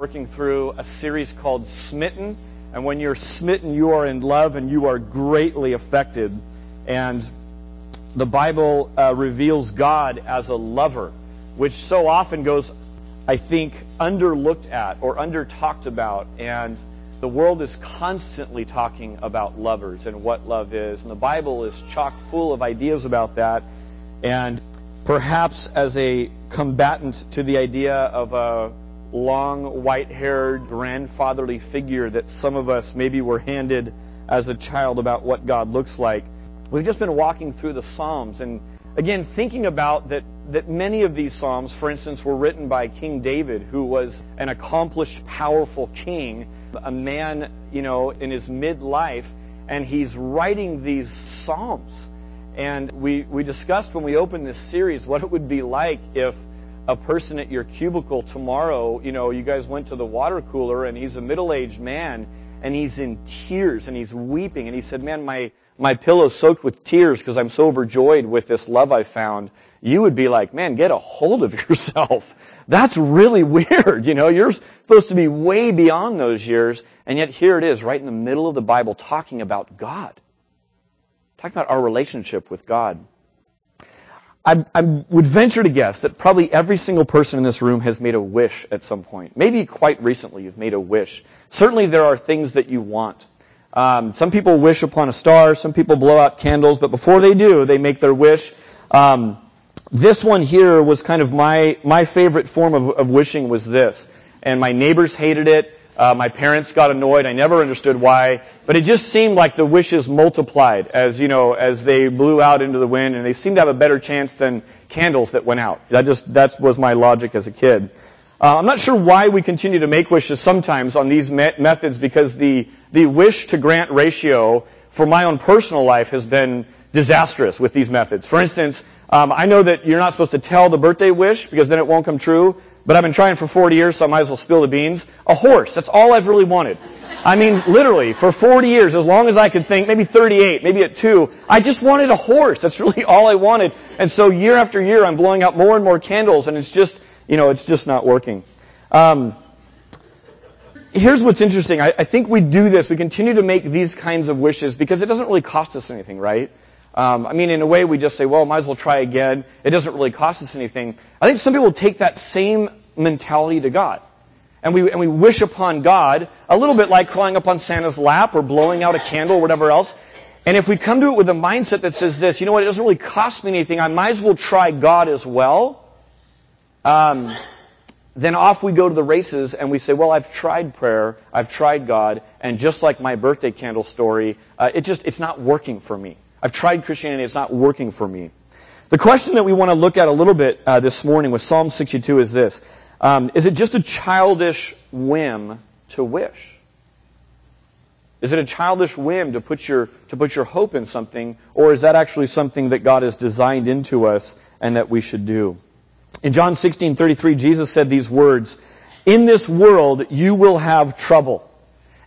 working through a series called Smitten. And when you're smitten, you are in love and you are greatly affected. And the Bible uh, reveals God as a lover, which so often goes, I think, underlooked at or under talked about. And the world is constantly talking about lovers and what love is. And the Bible is chock full of ideas about that. And perhaps as a combatant to the idea of a long, white haired, grandfatherly figure that some of us maybe were handed as a child about what God looks like. We've just been walking through the Psalms and again thinking about that, that many of these Psalms, for instance, were written by King David, who was an accomplished, powerful king, a man, you know, in his midlife, and he's writing these Psalms. And we, we discussed when we opened this series what it would be like if a person at your cubicle tomorrow, you know, you guys went to the water cooler and he's a middle-aged man and he's in tears and he's weeping and he said, man, my, my pillow's soaked with tears because I'm so overjoyed with this love I found. You would be like, man, get a hold of yourself. That's really weird. You know, you're supposed to be way beyond those years. And yet here it is, right in the middle of the Bible talking about God. Talking about our relationship with God. I, I, would venture to guess that probably every single person in this room has made a wish at some point. Maybe quite recently you've made a wish. Certainly there are things that you want. Um, some people wish upon a star, some people blow out candles, but before they do, they make their wish. Um, this one here was kind of my my favorite form of, of wishing was this, and my neighbors hated it. Uh, my parents got annoyed. I never understood why, but it just seemed like the wishes multiplied as you know as they blew out into the wind, and they seemed to have a better chance than candles that went out. That just that was my logic as a kid. Uh, I'm not sure why we continue to make wishes sometimes on these me- methods because the the wish to grant ratio for my own personal life has been disastrous with these methods. For instance, um, I know that you're not supposed to tell the birthday wish because then it won't come true. But I've been trying for 40 years, so I might as well spill the beans. A horse. That's all I've really wanted. I mean, literally, for 40 years, as long as I could think, maybe 38, maybe at two, I just wanted a horse. That's really all I wanted. And so year after year, I'm blowing out more and more candles, and it's just, you know, it's just not working. Um, here's what's interesting. I, I, think we do this. We continue to make these kinds of wishes because it doesn't really cost us anything, right? Um, I mean, in a way, we just say, well, might as well try again. It doesn't really cost us anything. I think some people take that same mentality to God. And we, and we wish upon God a little bit like crawling up on Santa's lap or blowing out a candle or whatever else. And if we come to it with a mindset that says this, you know what, it doesn't really cost me anything, I might as well try God as well, um, then off we go to the races and we say, well, I've tried prayer, I've tried God, and just like my birthday candle story, uh, it just, it's not working for me. I've tried Christianity, it's not working for me. The question that we want to look at a little bit uh, this morning with Psalm 62 is this. Um, is it just a childish whim to wish? Is it a childish whim to put your to put your hope in something, or is that actually something that God has designed into us and that we should do? In John 16:33, Jesus said these words, "In this world you will have trouble."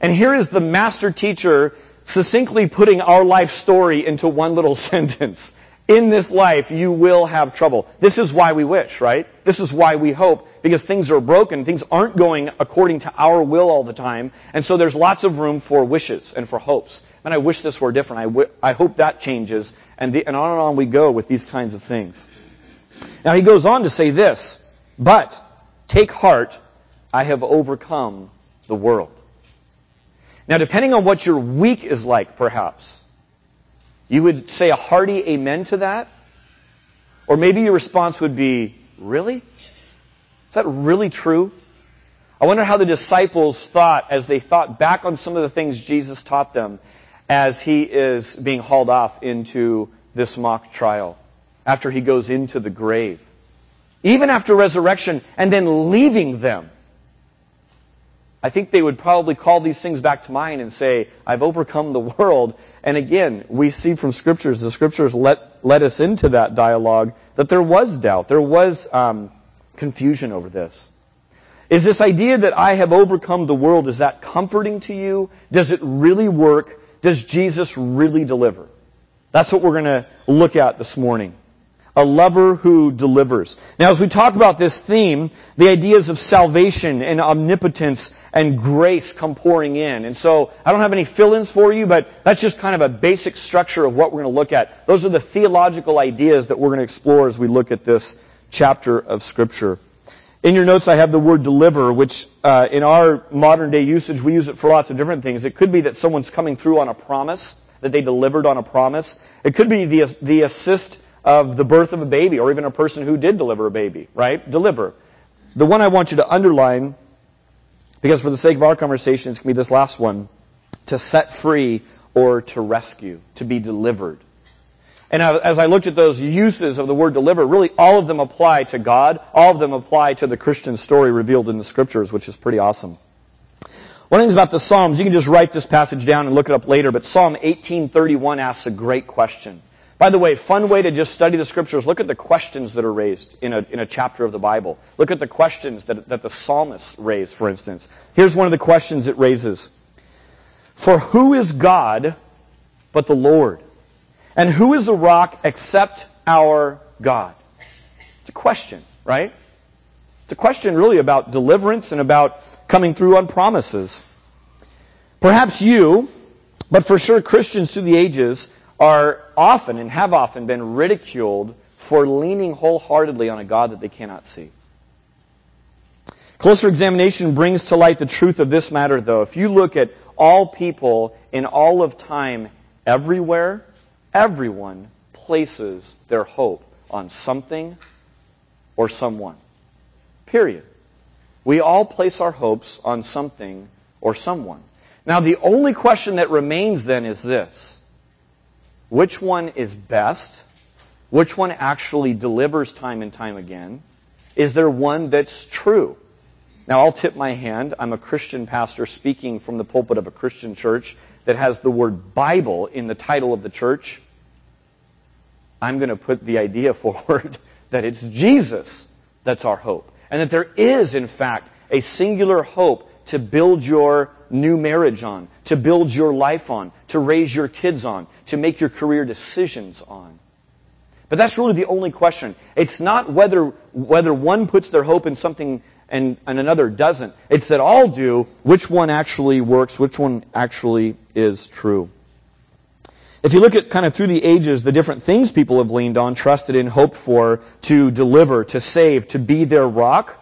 And here is the master teacher succinctly putting our life story into one little sentence. In this life, you will have trouble. This is why we wish, right? This is why we hope, because things are broken, things aren't going according to our will all the time, and so there's lots of room for wishes and for hopes. And I wish this were different. I, w- I hope that changes, and, the, and on and on we go with these kinds of things. Now he goes on to say this, but take heart, I have overcome the world. Now, depending on what your week is like, perhaps, you would say a hearty amen to that. Or maybe your response would be, really? Is that really true? I wonder how the disciples thought as they thought back on some of the things Jesus taught them as he is being hauled off into this mock trial, after he goes into the grave. Even after resurrection and then leaving them. I think they would probably call these things back to mind and say, I've overcome the world. And again, we see from scriptures, the scriptures let, let us into that dialogue that there was doubt. There was um, confusion over this. Is this idea that I have overcome the world, is that comforting to you? Does it really work? Does Jesus really deliver? That's what we're going to look at this morning. A lover who delivers. Now, as we talk about this theme, the ideas of salvation and omnipotence and grace come pouring in. And so, I don't have any fill-ins for you, but that's just kind of a basic structure of what we're going to look at. Those are the theological ideas that we're going to explore as we look at this chapter of Scripture. In your notes, I have the word deliver, which uh, in our modern day usage, we use it for lots of different things. It could be that someone's coming through on a promise, that they delivered on a promise. It could be the, the assist of the birth of a baby or even a person who did deliver a baby, right? Deliver. The one I want you to underline, because for the sake of our conversation, it's going to be this last one, to set free or to rescue, to be delivered. And as I looked at those uses of the word deliver, really all of them apply to God. All of them apply to the Christian story revealed in the scriptures, which is pretty awesome. One of the things about the Psalms, you can just write this passage down and look it up later, but Psalm 1831 asks a great question. By the way, fun way to just study the scriptures, look at the questions that are raised in a, in a chapter of the Bible. Look at the questions that, that the psalmist raised, for instance. Here's one of the questions it raises. For who is God but the Lord? And who is a rock except our God? It's a question, right? It's a question really about deliverance and about coming through on promises. Perhaps you, but for sure Christians through the ages, are often and have often been ridiculed for leaning wholeheartedly on a God that they cannot see. Closer examination brings to light the truth of this matter, though. If you look at all people in all of time, everywhere, everyone places their hope on something or someone. Period. We all place our hopes on something or someone. Now, the only question that remains then is this which one is best, which one actually delivers time and time again. Is there one that's true? Now I'll tip my hand. I'm a Christian pastor speaking from the pulpit of a Christian church that has the word Bible in the title of the church. I'm going to put the idea forward that it's Jesus that's our hope. And that there is, in fact, a singular hope to build your new marriage on, to build your life on, to raise your kids on, to make your career decisions on. But that's really the only question. It's not whether, whether one puts their hope in something and, and another doesn't. It's that all do, which one actually works, which one actually is true. If you look at kind of through the ages, the different things people have leaned on, trusted in, hoped for, to deliver, to save, to be their rock,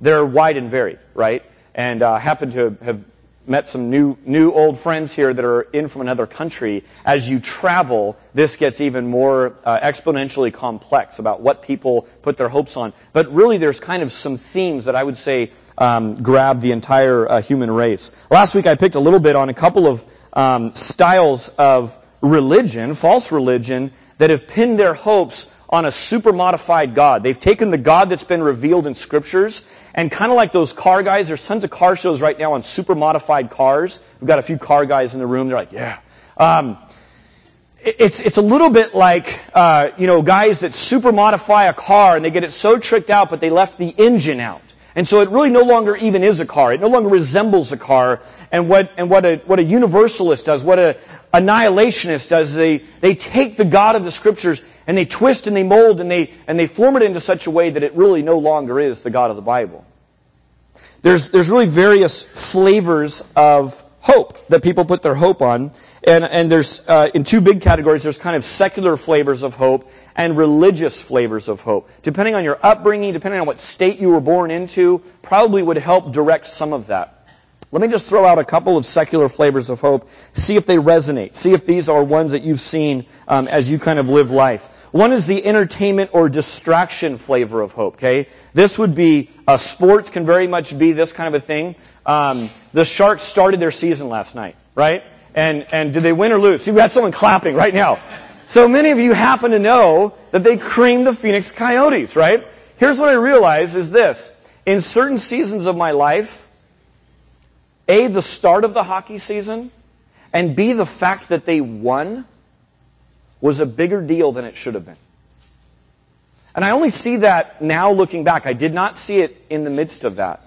they're wide and varied, right? And uh, happen to have met some new, new old friends here that are in from another country. As you travel, this gets even more uh, exponentially complex about what people put their hopes on. But really, there's kind of some themes that I would say um, grab the entire uh, human race. Last week, I picked a little bit on a couple of um, styles of religion, false religion, that have pinned their hopes on a super modified God. They've taken the God that's been revealed in scriptures and kind of like those car guys, there's tons of car shows right now on super modified cars. We've got a few car guys in the room. They're like, yeah. Um, it's it's a little bit like uh, you know guys that super modify a car and they get it so tricked out, but they left the engine out, and so it really no longer even is a car. It no longer resembles a car. And what and what a what a universalist does, what a annihilationist does, they they take the God of the Scriptures and they twist and they mold and they, and they form it into such a way that it really no longer is the God of the Bible. There's, there's really various flavors of hope that people put their hope on. And, and there's, uh, in two big categories, there's kind of secular flavors of hope and religious flavors of hope. Depending on your upbringing, depending on what state you were born into, probably would help direct some of that. Let me just throw out a couple of secular flavors of hope. See if they resonate. See if these are ones that you've seen um, as you kind of live life. One is the entertainment or distraction flavor of hope. Okay, this would be uh, sports can very much be this kind of a thing. Um, the Sharks started their season last night, right? And and did they win or lose? See, we got someone clapping right now. So many of you happen to know that they creamed the Phoenix Coyotes, right? Here's what I realize is this. In certain seasons of my life, a, the start of the hockey season, and B, the fact that they won was a bigger deal than it should have been. And I only see that now looking back. I did not see it in the midst of that.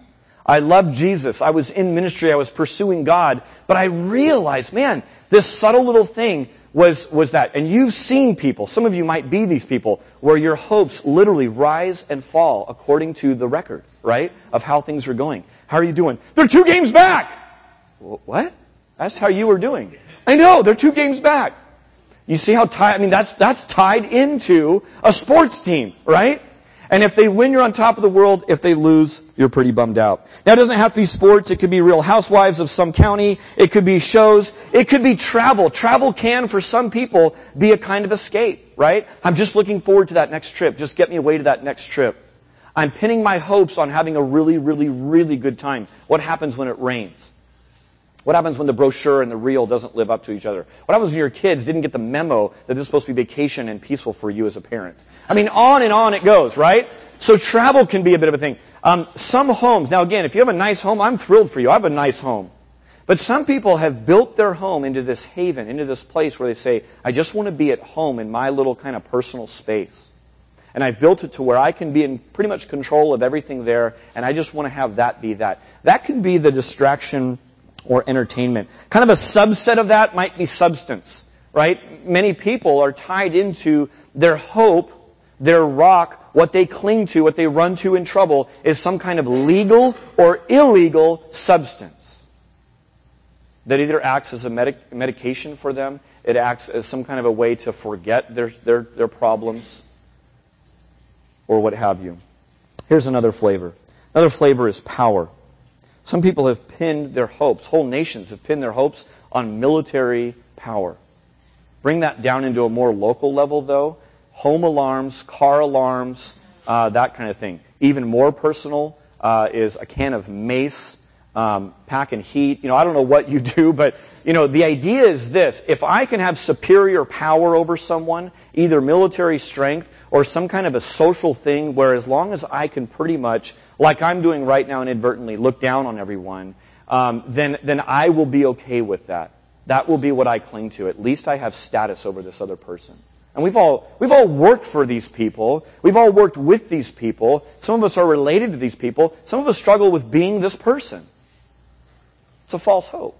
I loved Jesus. I was in ministry. I was pursuing God. But I realized, man, this subtle little thing was, was that. And you've seen people, some of you might be these people, where your hopes literally rise and fall according to the record, right? Of how things are going. How are you doing? They're two games back! What? That's how you were doing. I know, they're two games back. You see how tied, I mean, that's, that's tied into a sports team, right? And if they win, you're on top of the world. If they lose, you're pretty bummed out. Now, it doesn't have to be sports. It could be real housewives of some county. It could be shows. It could be travel. Travel can, for some people, be a kind of escape, right? I'm just looking forward to that next trip. Just get me away to that next trip. I'm pinning my hopes on having a really, really, really good time. What happens when it rains? What happens when the brochure and the real doesn't live up to each other? What happens when your kids didn't get the memo that this is supposed to be vacation and peaceful for you as a parent? I mean, on and on it goes, right? So travel can be a bit of a thing. Um, some homes, now again, if you have a nice home, I'm thrilled for you. I have a nice home. But some people have built their home into this haven, into this place where they say, I just want to be at home in my little kind of personal space. And I've built it to where I can be in pretty much control of everything there, and I just want to have that be that. That can be the distraction or entertainment. Kind of a subset of that might be substance, right? Many people are tied into their hope, their rock, what they cling to, what they run to in trouble is some kind of legal or illegal substance that either acts as a medic- medication for them, it acts as some kind of a way to forget their, their, their problems, or what have you. Here's another flavor. Another flavor is power. Some people have pinned their hopes, whole nations have pinned their hopes on military power. Bring that down into a more local level, though. Home alarms, car alarms, uh, that kind of thing. Even more personal uh, is a can of mace, um, pack and heat. You know, I don't know what you do, but you know, the idea is this: if I can have superior power over someone, either military strength or some kind of a social thing, where as long as I can pretty much like I'm doing right now inadvertently, look down on everyone, um, then, then I will be okay with that. That will be what I cling to. At least I have status over this other person. And we've all, we've all worked for these people. We've all worked with these people. Some of us are related to these people. Some of us struggle with being this person. It's a false hope.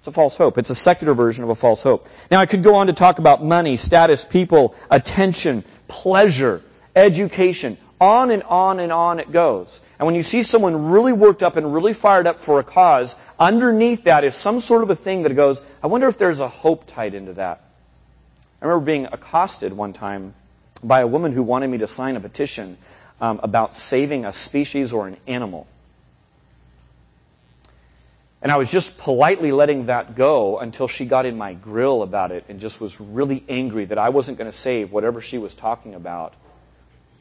It's a false hope. It's a secular version of a false hope. Now I could go on to talk about money, status, people, attention, pleasure, education, on and on and on it goes. And when you see someone really worked up and really fired up for a cause, underneath that is some sort of a thing that goes, I wonder if there's a hope tied into that. I remember being accosted one time by a woman who wanted me to sign a petition um, about saving a species or an animal. And I was just politely letting that go until she got in my grill about it and just was really angry that I wasn't going to save whatever she was talking about.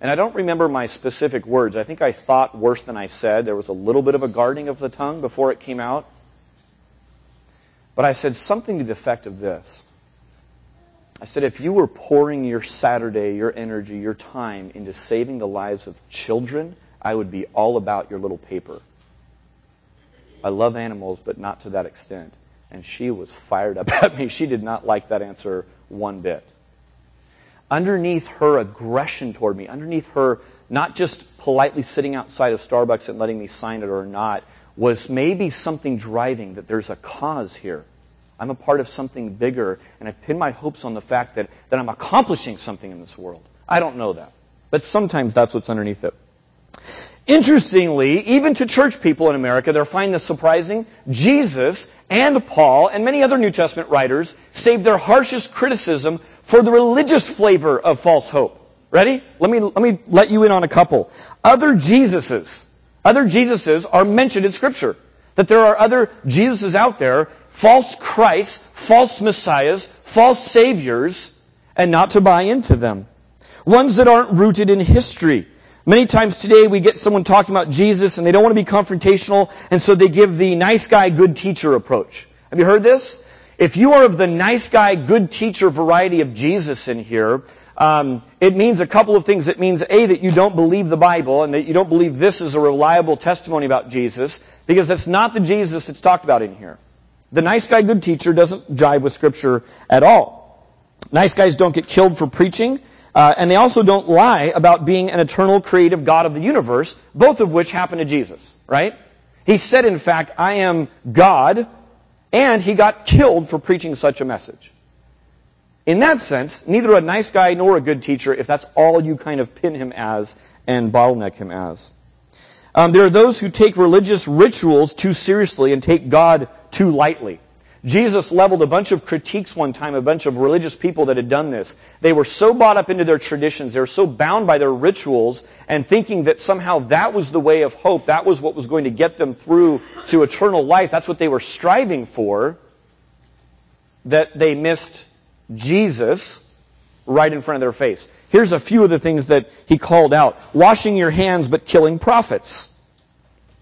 And I don't remember my specific words. I think I thought worse than I said. There was a little bit of a guarding of the tongue before it came out. But I said something to the effect of this. I said, if you were pouring your Saturday, your energy, your time into saving the lives of children, I would be all about your little paper. I love animals, but not to that extent. And she was fired up at me. She did not like that answer one bit underneath her aggression toward me, underneath her not just politely sitting outside of Starbucks and letting me sign it or not, was maybe something driving that there's a cause here. I'm a part of something bigger, and I pin my hopes on the fact that, that I'm accomplishing something in this world. I don't know that. But sometimes that's what's underneath it. Interestingly, even to church people in America, they're finding this surprising. Jesus and Paul and many other New Testament writers save their harshest criticism for the religious flavor of false hope. Ready? Let me, let me let you in on a couple. Other Jesuses, other Jesuses are mentioned in scripture. That there are other Jesuses out there, false Christs, false messiahs, false saviors, and not to buy into them. Ones that aren't rooted in history. Many times today we get someone talking about Jesus and they don't want to be confrontational and so they give the nice guy, good teacher approach. Have you heard this? If you are of the nice guy, good teacher variety of Jesus in here, um, it means a couple of things. It means A, that you don't believe the Bible and that you don't believe this is a reliable testimony about Jesus because that's not the Jesus that's talked about in here. The nice guy, good teacher doesn't jive with scripture at all. Nice guys don't get killed for preaching. Uh, and they also don't lie about being an eternal creative God of the universe, both of which happened to Jesus, right? He said, in fact, I am God, and he got killed for preaching such a message. in that sense, neither a nice guy nor a good teacher if that's all you kind of pin him as and bottleneck him as. Um, there are those who take religious rituals too seriously and take God too lightly. Jesus leveled a bunch of critiques one time, a bunch of religious people that had done this. They were so bought up into their traditions, they were so bound by their rituals and thinking that somehow that was the way of hope, that was what was going to get them through to eternal life, that's what they were striving for, that they missed Jesus right in front of their face. Here's a few of the things that he called out. Washing your hands but killing prophets.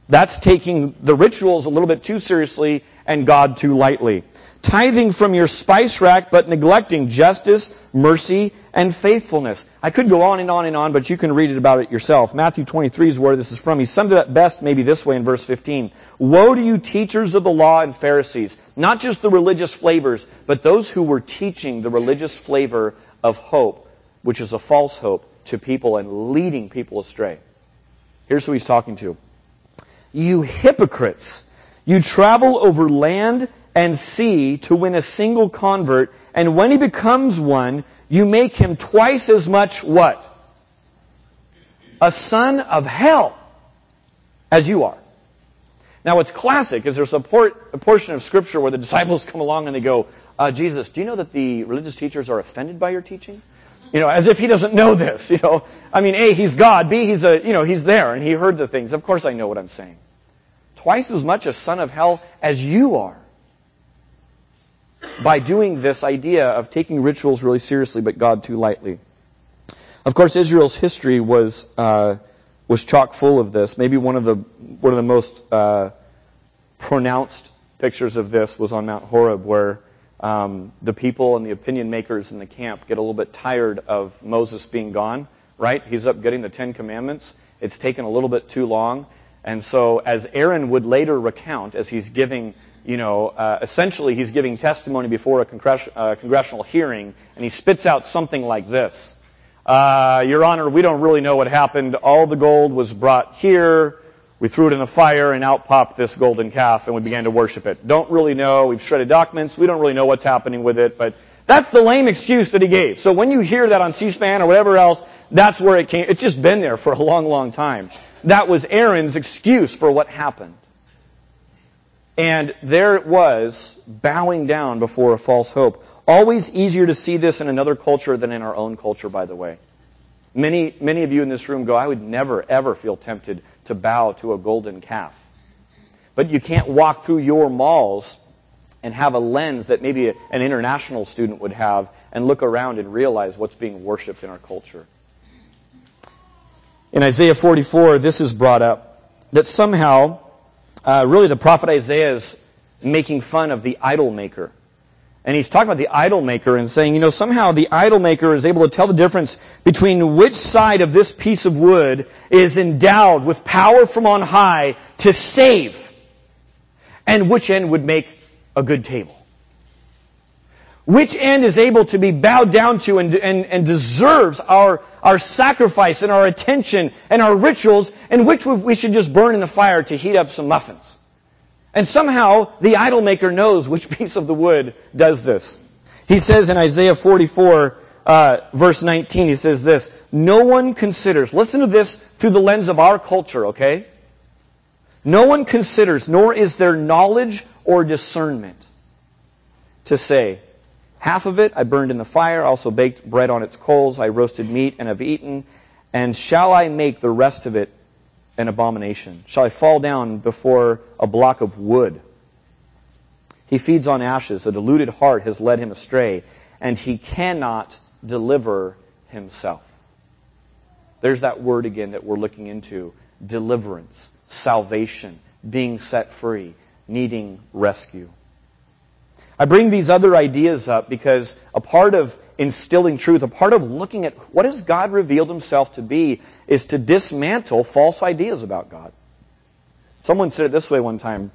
That's taking the rituals a little bit too seriously and God too lightly. Tithing from your spice rack, but neglecting justice, mercy, and faithfulness. I could go on and on and on, but you can read it about it yourself. Matthew 23 is where this is from. He summed it up best maybe this way in verse 15. Woe to you teachers of the law and Pharisees. Not just the religious flavors, but those who were teaching the religious flavor of hope, which is a false hope to people and leading people astray. Here's who he's talking to. You hypocrites! You travel over land and sea to win a single convert, and when he becomes one, you make him twice as much what? A son of hell as you are. Now what's classic is there's a, port, a portion of scripture where the disciples come along and they go, uh, Jesus, do you know that the religious teachers are offended by your teaching? You know, as if he doesn't know this, you know. I mean, A, he's God, B, he's a, you know, he's there and he heard the things. Of course I know what I'm saying twice as much a son of hell as you are by doing this idea of taking rituals really seriously but God too lightly. Of course, Israel's history was uh, was chock full of this. Maybe one of the one of the most uh, pronounced pictures of this was on Mount Horeb, where um, the people and the opinion makers in the camp get a little bit tired of Moses being gone. Right? He's up getting the Ten Commandments. It's taken a little bit too long. And so, as Aaron would later recount, as he's giving, you know, uh, essentially he's giving testimony before a uh, congressional hearing, and he spits out something like this. Uh, Your Honor, we don't really know what happened. All the gold was brought here. We threw it in the fire, and out popped this golden calf, and we began to worship it. Don't really know. We've shredded documents. We don't really know what's happening with it, but that's the lame excuse that he gave. So when you hear that on C-SPAN or whatever else, that's where it came. It's just been there for a long, long time. That was Aaron's excuse for what happened. And there it was, bowing down before a false hope. Always easier to see this in another culture than in our own culture, by the way. Many, many of you in this room go, I would never, ever feel tempted to bow to a golden calf. But you can't walk through your malls and have a lens that maybe an international student would have and look around and realize what's being worshipped in our culture. In Isaiah 44, this is brought up that somehow, uh, really the prophet Isaiah is making fun of the idol maker. And he's talking about the idol maker and saying, you know, somehow the idol maker is able to tell the difference between which side of this piece of wood is endowed with power from on high to save and which end would make a good table. Which end is able to be bowed down to and, and, and deserves our, our sacrifice and our attention and our rituals, and which we should just burn in the fire to heat up some muffins. And somehow the idol maker knows which piece of the wood does this. He says in Isaiah 44, uh, verse 19, he says this, No one considers, listen to this through the lens of our culture, okay? No one considers, nor is there knowledge or discernment to say, Half of it I burned in the fire, also baked bread on its coals, I roasted meat and have eaten. And shall I make the rest of it an abomination? Shall I fall down before a block of wood? He feeds on ashes. A deluded heart has led him astray, and he cannot deliver himself. There's that word again that we're looking into. Deliverance, salvation, being set free, needing rescue. I bring these other ideas up because a part of instilling truth, a part of looking at what has God revealed himself to be is to dismantle false ideas about God. Someone said it this way one time,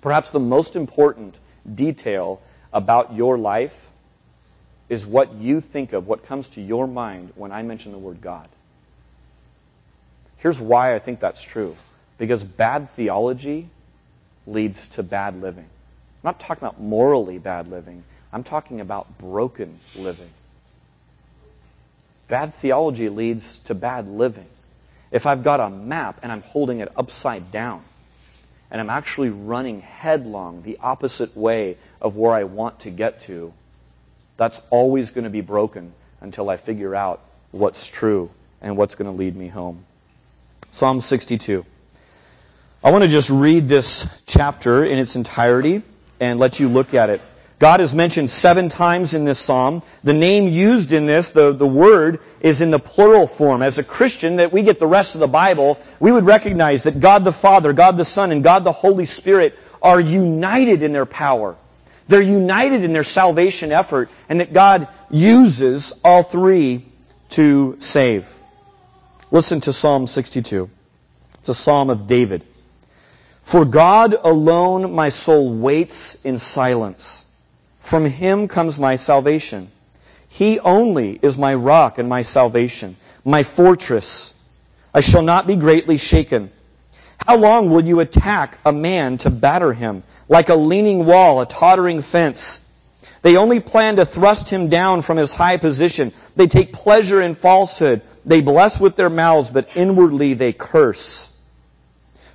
perhaps the most important detail about your life is what you think of, what comes to your mind when I mention the word God. Here's why I think that's true. Because bad theology leads to bad living. I'm not talking about morally bad living. I'm talking about broken living. Bad theology leads to bad living. If I've got a map and I'm holding it upside down, and I'm actually running headlong the opposite way of where I want to get to, that's always going to be broken until I figure out what's true and what's going to lead me home. Psalm 62. I want to just read this chapter in its entirety and let you look at it. God is mentioned seven times in this psalm. The name used in this, the, the word, is in the plural form. As a Christian, that we get the rest of the Bible, we would recognize that God the Father, God the Son, and God the Holy Spirit are united in their power. They're united in their salvation effort, and that God uses all three to save. Listen to Psalm 62. It's a psalm of David. For God alone my soul waits in silence. From him comes my salvation. He only is my rock and my salvation, my fortress. I shall not be greatly shaken. How long will you attack a man to batter him, like a leaning wall, a tottering fence? They only plan to thrust him down from his high position. They take pleasure in falsehood. They bless with their mouths, but inwardly they curse.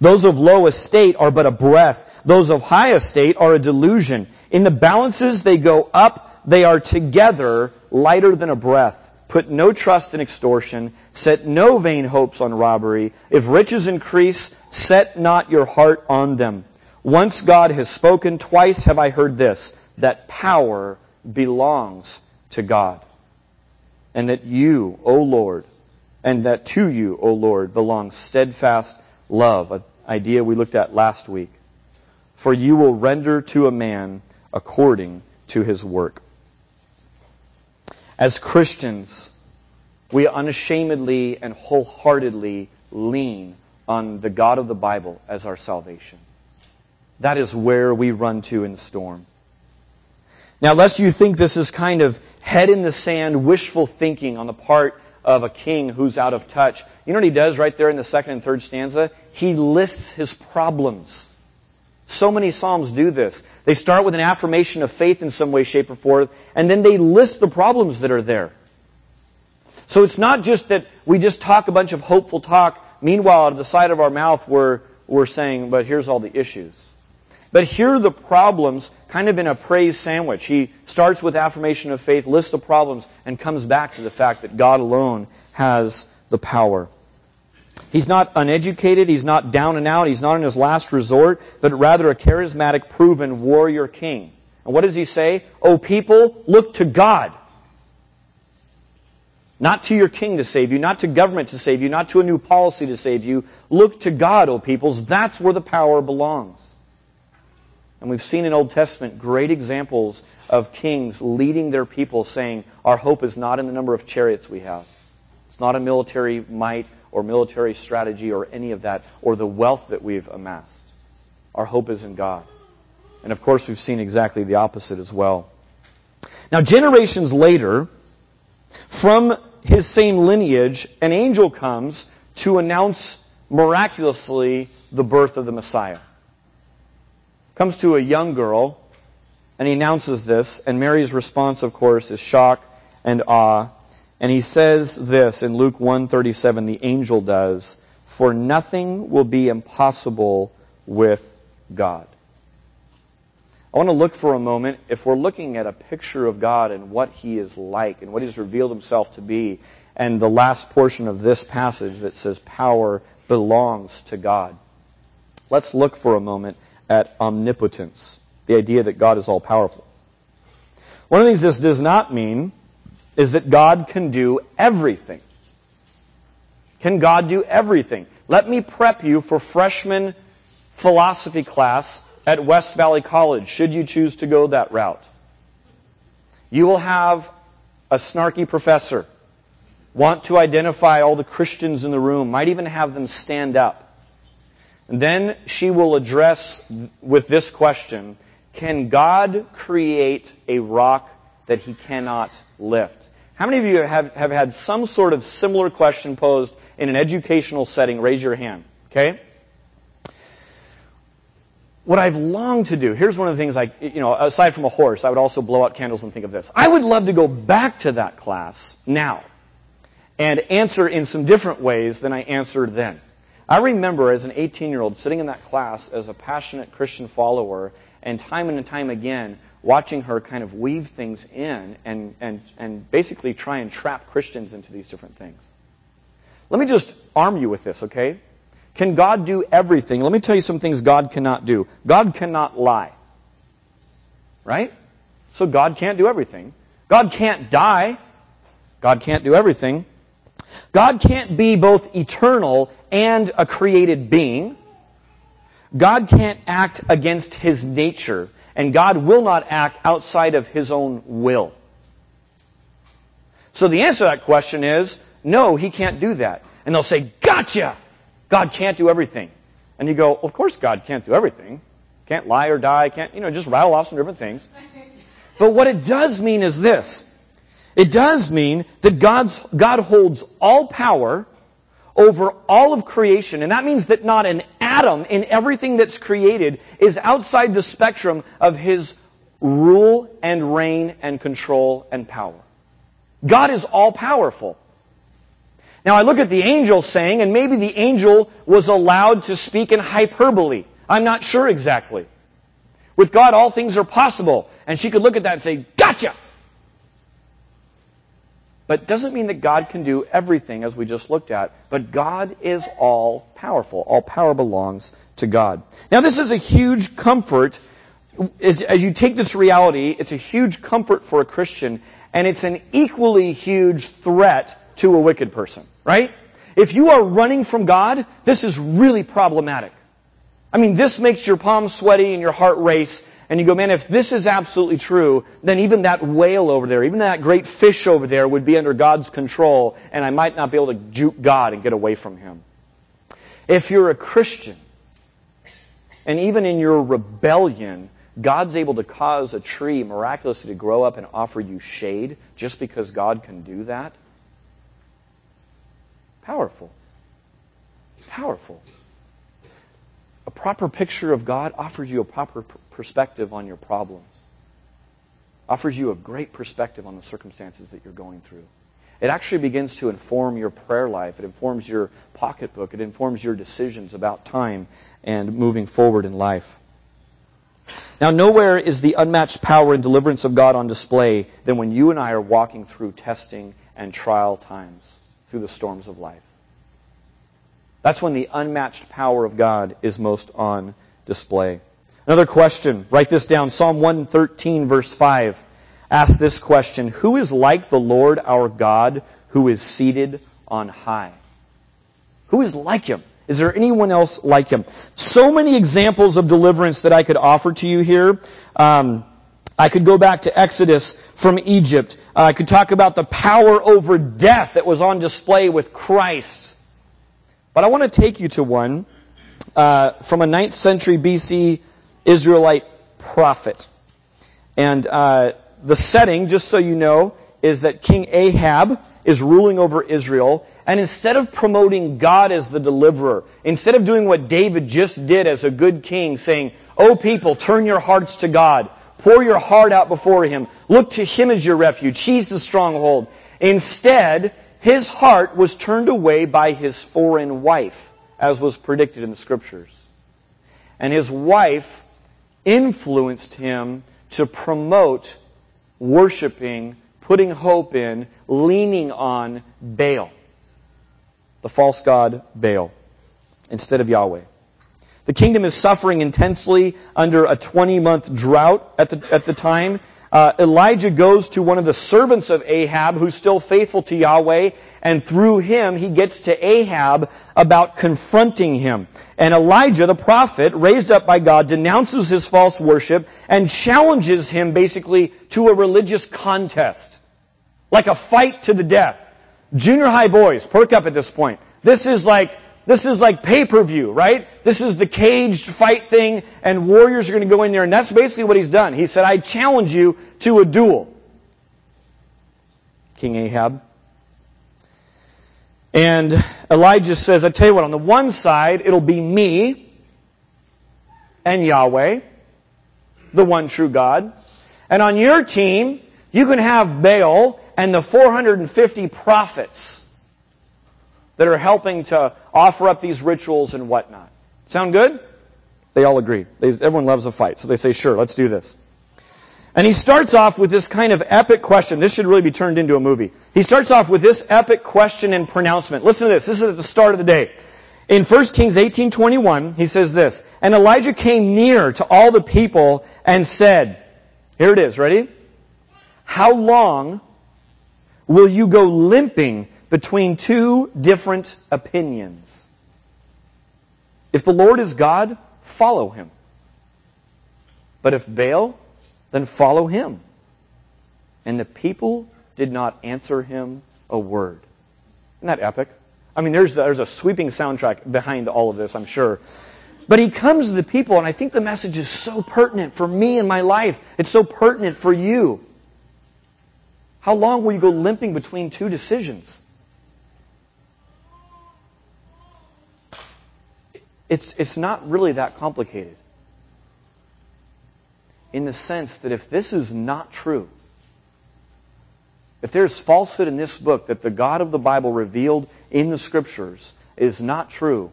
Those of low estate are but a breath. Those of high estate are a delusion. In the balances they go up, they are together lighter than a breath. Put no trust in extortion. Set no vain hopes on robbery. If riches increase, set not your heart on them. Once God has spoken, twice have I heard this, that power belongs to God. And that you, O Lord, and that to you, O Lord, belongs steadfast love, an idea we looked at last week. For you will render to a man according to his work. As Christians, we unashamedly and wholeheartedly lean on the God of the Bible as our salvation. That is where we run to in the storm. Now, lest you think this is kind of head in the sand, wishful thinking on the part of a king who's out of touch, you know what he does right there in the second and third stanza? He lists his problems. So many Psalms do this. They start with an affirmation of faith in some way, shape, or form, and then they list the problems that are there. So it's not just that we just talk a bunch of hopeful talk, meanwhile, out of the side of our mouth, we're, we're saying, but here's all the issues. But here are the problems, kind of in a praise sandwich. He starts with affirmation of faith, lists the problems, and comes back to the fact that God alone has the power. He's not uneducated. He's not down and out. He's not in his last resort, but rather a charismatic, proven warrior king. And what does he say? Oh, people, look to God. Not to your king to save you, not to government to save you, not to a new policy to save you. Look to God, O peoples. That's where the power belongs. And we've seen in Old Testament great examples of kings leading their people saying, our hope is not in the number of chariots we have. It's not a military might or military strategy or any of that or the wealth that we've amassed. Our hope is in God. And of course, we've seen exactly the opposite as well. Now, generations later, from his same lineage, an angel comes to announce miraculously the birth of the Messiah. Comes to a young girl, and he announces this, and Mary's response, of course, is shock and awe and he says this in Luke 1:37, the angel does, for nothing will be impossible with God. I want to look for a moment, if we're looking at a picture of God and what He is like and what He's revealed Himself to be, and the last portion of this passage that says power belongs to God. Let's look for a moment at omnipotence, the idea that God is all powerful. One of the things this does not mean is that God can do everything. Can God do everything? Let me prep you for freshman philosophy class at West Valley College, should you choose to go that route. You will have a snarky professor want to identify all the Christians in the room, might even have them stand up. Then she will address with this question, can God create a rock that he cannot lift? How many of you have, have had some sort of similar question posed in an educational setting? Raise your hand. Okay? What I've longed to do, here's one of the things I, you know, aside from a horse, I would also blow out candles and think of this. I would love to go back to that class now and answer in some different ways than I answered then. I remember as an 18 year old sitting in that class as a passionate Christian follower and time and time again watching her kind of weave things in and, and, and basically try and trap Christians into these different things. Let me just arm you with this, okay? Can God do everything? Let me tell you some things God cannot do. God cannot lie. Right? So God can't do everything. God can't die. God can't do everything. God can't be both eternal and a created being. God can't act against his nature, and God will not act outside of his own will. So the answer to that question is, no, he can't do that. And they'll say, gotcha! God can't do everything. And you go, of course God can't do everything. Can't lie or die, can't, you know, just rattle off some different things. But what it does mean is this. It does mean that God's, God holds all power over all of creation. And that means that not an atom in everything that's created is outside the spectrum of His rule and reign and control and power. God is all powerful. Now I look at the angel saying, and maybe the angel was allowed to speak in hyperbole. I'm not sure exactly. With God, all things are possible. And she could look at that and say, gotcha! But doesn't mean that God can do everything as we just looked at. But God is all powerful. All power belongs to God. Now this is a huge comfort. As, as you take this reality, it's a huge comfort for a Christian, and it's an equally huge threat to a wicked person, right? If you are running from God, this is really problematic. I mean, this makes your palms sweaty and your heart race, and you go, man, if this is absolutely true, then even that whale over there, even that great fish over there would be under God's control, and I might not be able to juke God and get away from Him. If you're a Christian, and even in your rebellion, God's able to cause a tree miraculously to grow up and offer you shade just because God can do that. Powerful. Powerful. Proper picture of God offers you a proper perspective on your problems, offers you a great perspective on the circumstances that you're going through. It actually begins to inform your prayer life. It informs your pocketbook. It informs your decisions about time and moving forward in life. Now, nowhere is the unmatched power and deliverance of God on display than when you and I are walking through testing and trial times, through the storms of life. That's when the unmatched power of God is most on display. Another question, write this down. Psalm 113 verse 5 asks this question, Who is like the Lord our God who is seated on high? Who is like him? Is there anyone else like him? So many examples of deliverance that I could offer to you here. Um, I could go back to Exodus from Egypt. Uh, I could talk about the power over death that was on display with Christ. But I want to take you to one uh, from a 9th century BC Israelite prophet. And uh, the setting, just so you know, is that King Ahab is ruling over Israel, and instead of promoting God as the deliverer, instead of doing what David just did as a good king, saying, Oh people, turn your hearts to God, pour your heart out before Him, look to Him as your refuge, He's the stronghold," instead, his heart was turned away by his foreign wife, as was predicted in the scriptures. And his wife influenced him to promote worshiping, putting hope in, leaning on Baal, the false god Baal, instead of Yahweh. The kingdom is suffering intensely under a 20 month drought at the, at the time. Uh, Elijah goes to one of the servants of Ahab who's still faithful to Yahweh, and through him he gets to Ahab about confronting him. And Elijah, the prophet, raised up by God, denounces his false worship and challenges him basically to a religious contest. Like a fight to the death. Junior high boys, perk up at this point. This is like this is like pay-per-view, right? This is the caged fight thing, and warriors are going to go in there, and that's basically what he's done. He said, I challenge you to a duel. King Ahab. And Elijah says, I tell you what, on the one side, it'll be me and Yahweh, the one true God. And on your team, you can have Baal and the 450 prophets that are helping to offer up these rituals and whatnot. Sound good? They all agree. They, everyone loves a fight, so they say, sure, let's do this. And he starts off with this kind of epic question. This should really be turned into a movie. He starts off with this epic question and pronouncement. Listen to this. This is at the start of the day. In 1 Kings 18:21, he says this, "And Elijah came near to all the people and said, here it is, ready? How long will you go limping between two different opinions. If the Lord is God, follow him. But if Baal, then follow him. And the people did not answer him a word. Isn't that epic? I mean, there's, there's a sweeping soundtrack behind all of this, I'm sure. But he comes to the people, and I think the message is so pertinent for me in my life. It's so pertinent for you. How long will you go limping between two decisions? It's, it's not really that complicated. In the sense that if this is not true, if there's falsehood in this book that the God of the Bible revealed in the scriptures is not true,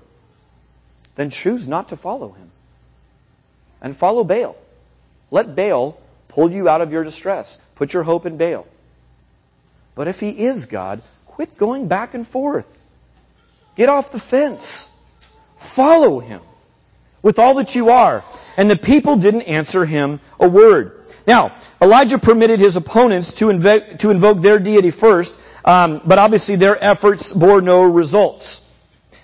then choose not to follow him. And follow Baal. Let Baal pull you out of your distress. Put your hope in Baal. But if he is God, quit going back and forth. Get off the fence. Follow him with all that you are. And the people didn't answer him a word. Now, Elijah permitted his opponents to to invoke their deity first, um, but obviously their efforts bore no results.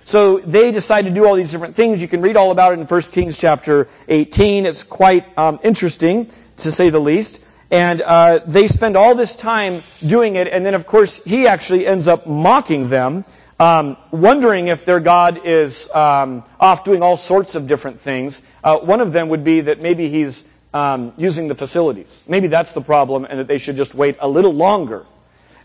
So they decided to do all these different things. You can read all about it in 1 Kings chapter 18. It's quite um, interesting, to say the least. And uh, they spend all this time doing it, and then of course he actually ends up mocking them um, wondering if their God is um, off doing all sorts of different things. Uh, one of them would be that maybe he's um, using the facilities. Maybe that's the problem, and that they should just wait a little longer.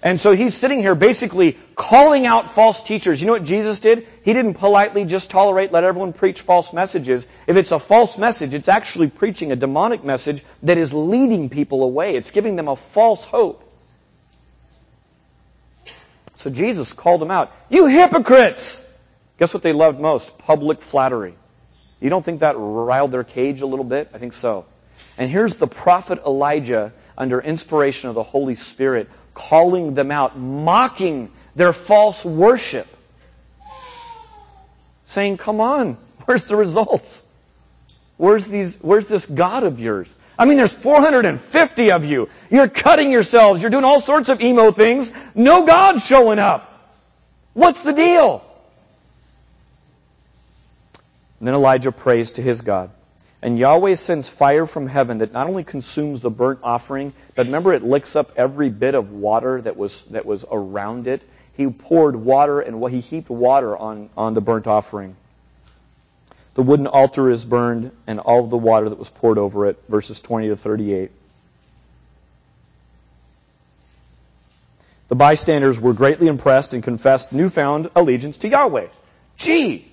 And so he's sitting here basically calling out false teachers. You know what Jesus did? He didn't politely just tolerate, let everyone preach false messages. If it's a false message, it's actually preaching a demonic message that is leading people away. It's giving them a false hope. So Jesus called them out. You hypocrites! Guess what they loved most? Public flattery. You don't think that riled their cage a little bit? I think so. And here's the prophet Elijah under inspiration of the Holy Spirit calling them out, mocking their false worship. Saying, come on, where's the results? Where's these, where's this God of yours? I mean, there's 450 of you. You're cutting yourselves. You're doing all sorts of emo things. No God showing up. What's the deal? And then Elijah prays to his God. And Yahweh sends fire from heaven that not only consumes the burnt offering, but remember it licks up every bit of water that was, that was around it. He poured water and he heaped water on, on the burnt offering. The wooden altar is burned, and all the water that was poured over it, verses 20 to 38. The bystanders were greatly impressed and confessed newfound allegiance to Yahweh. Gee,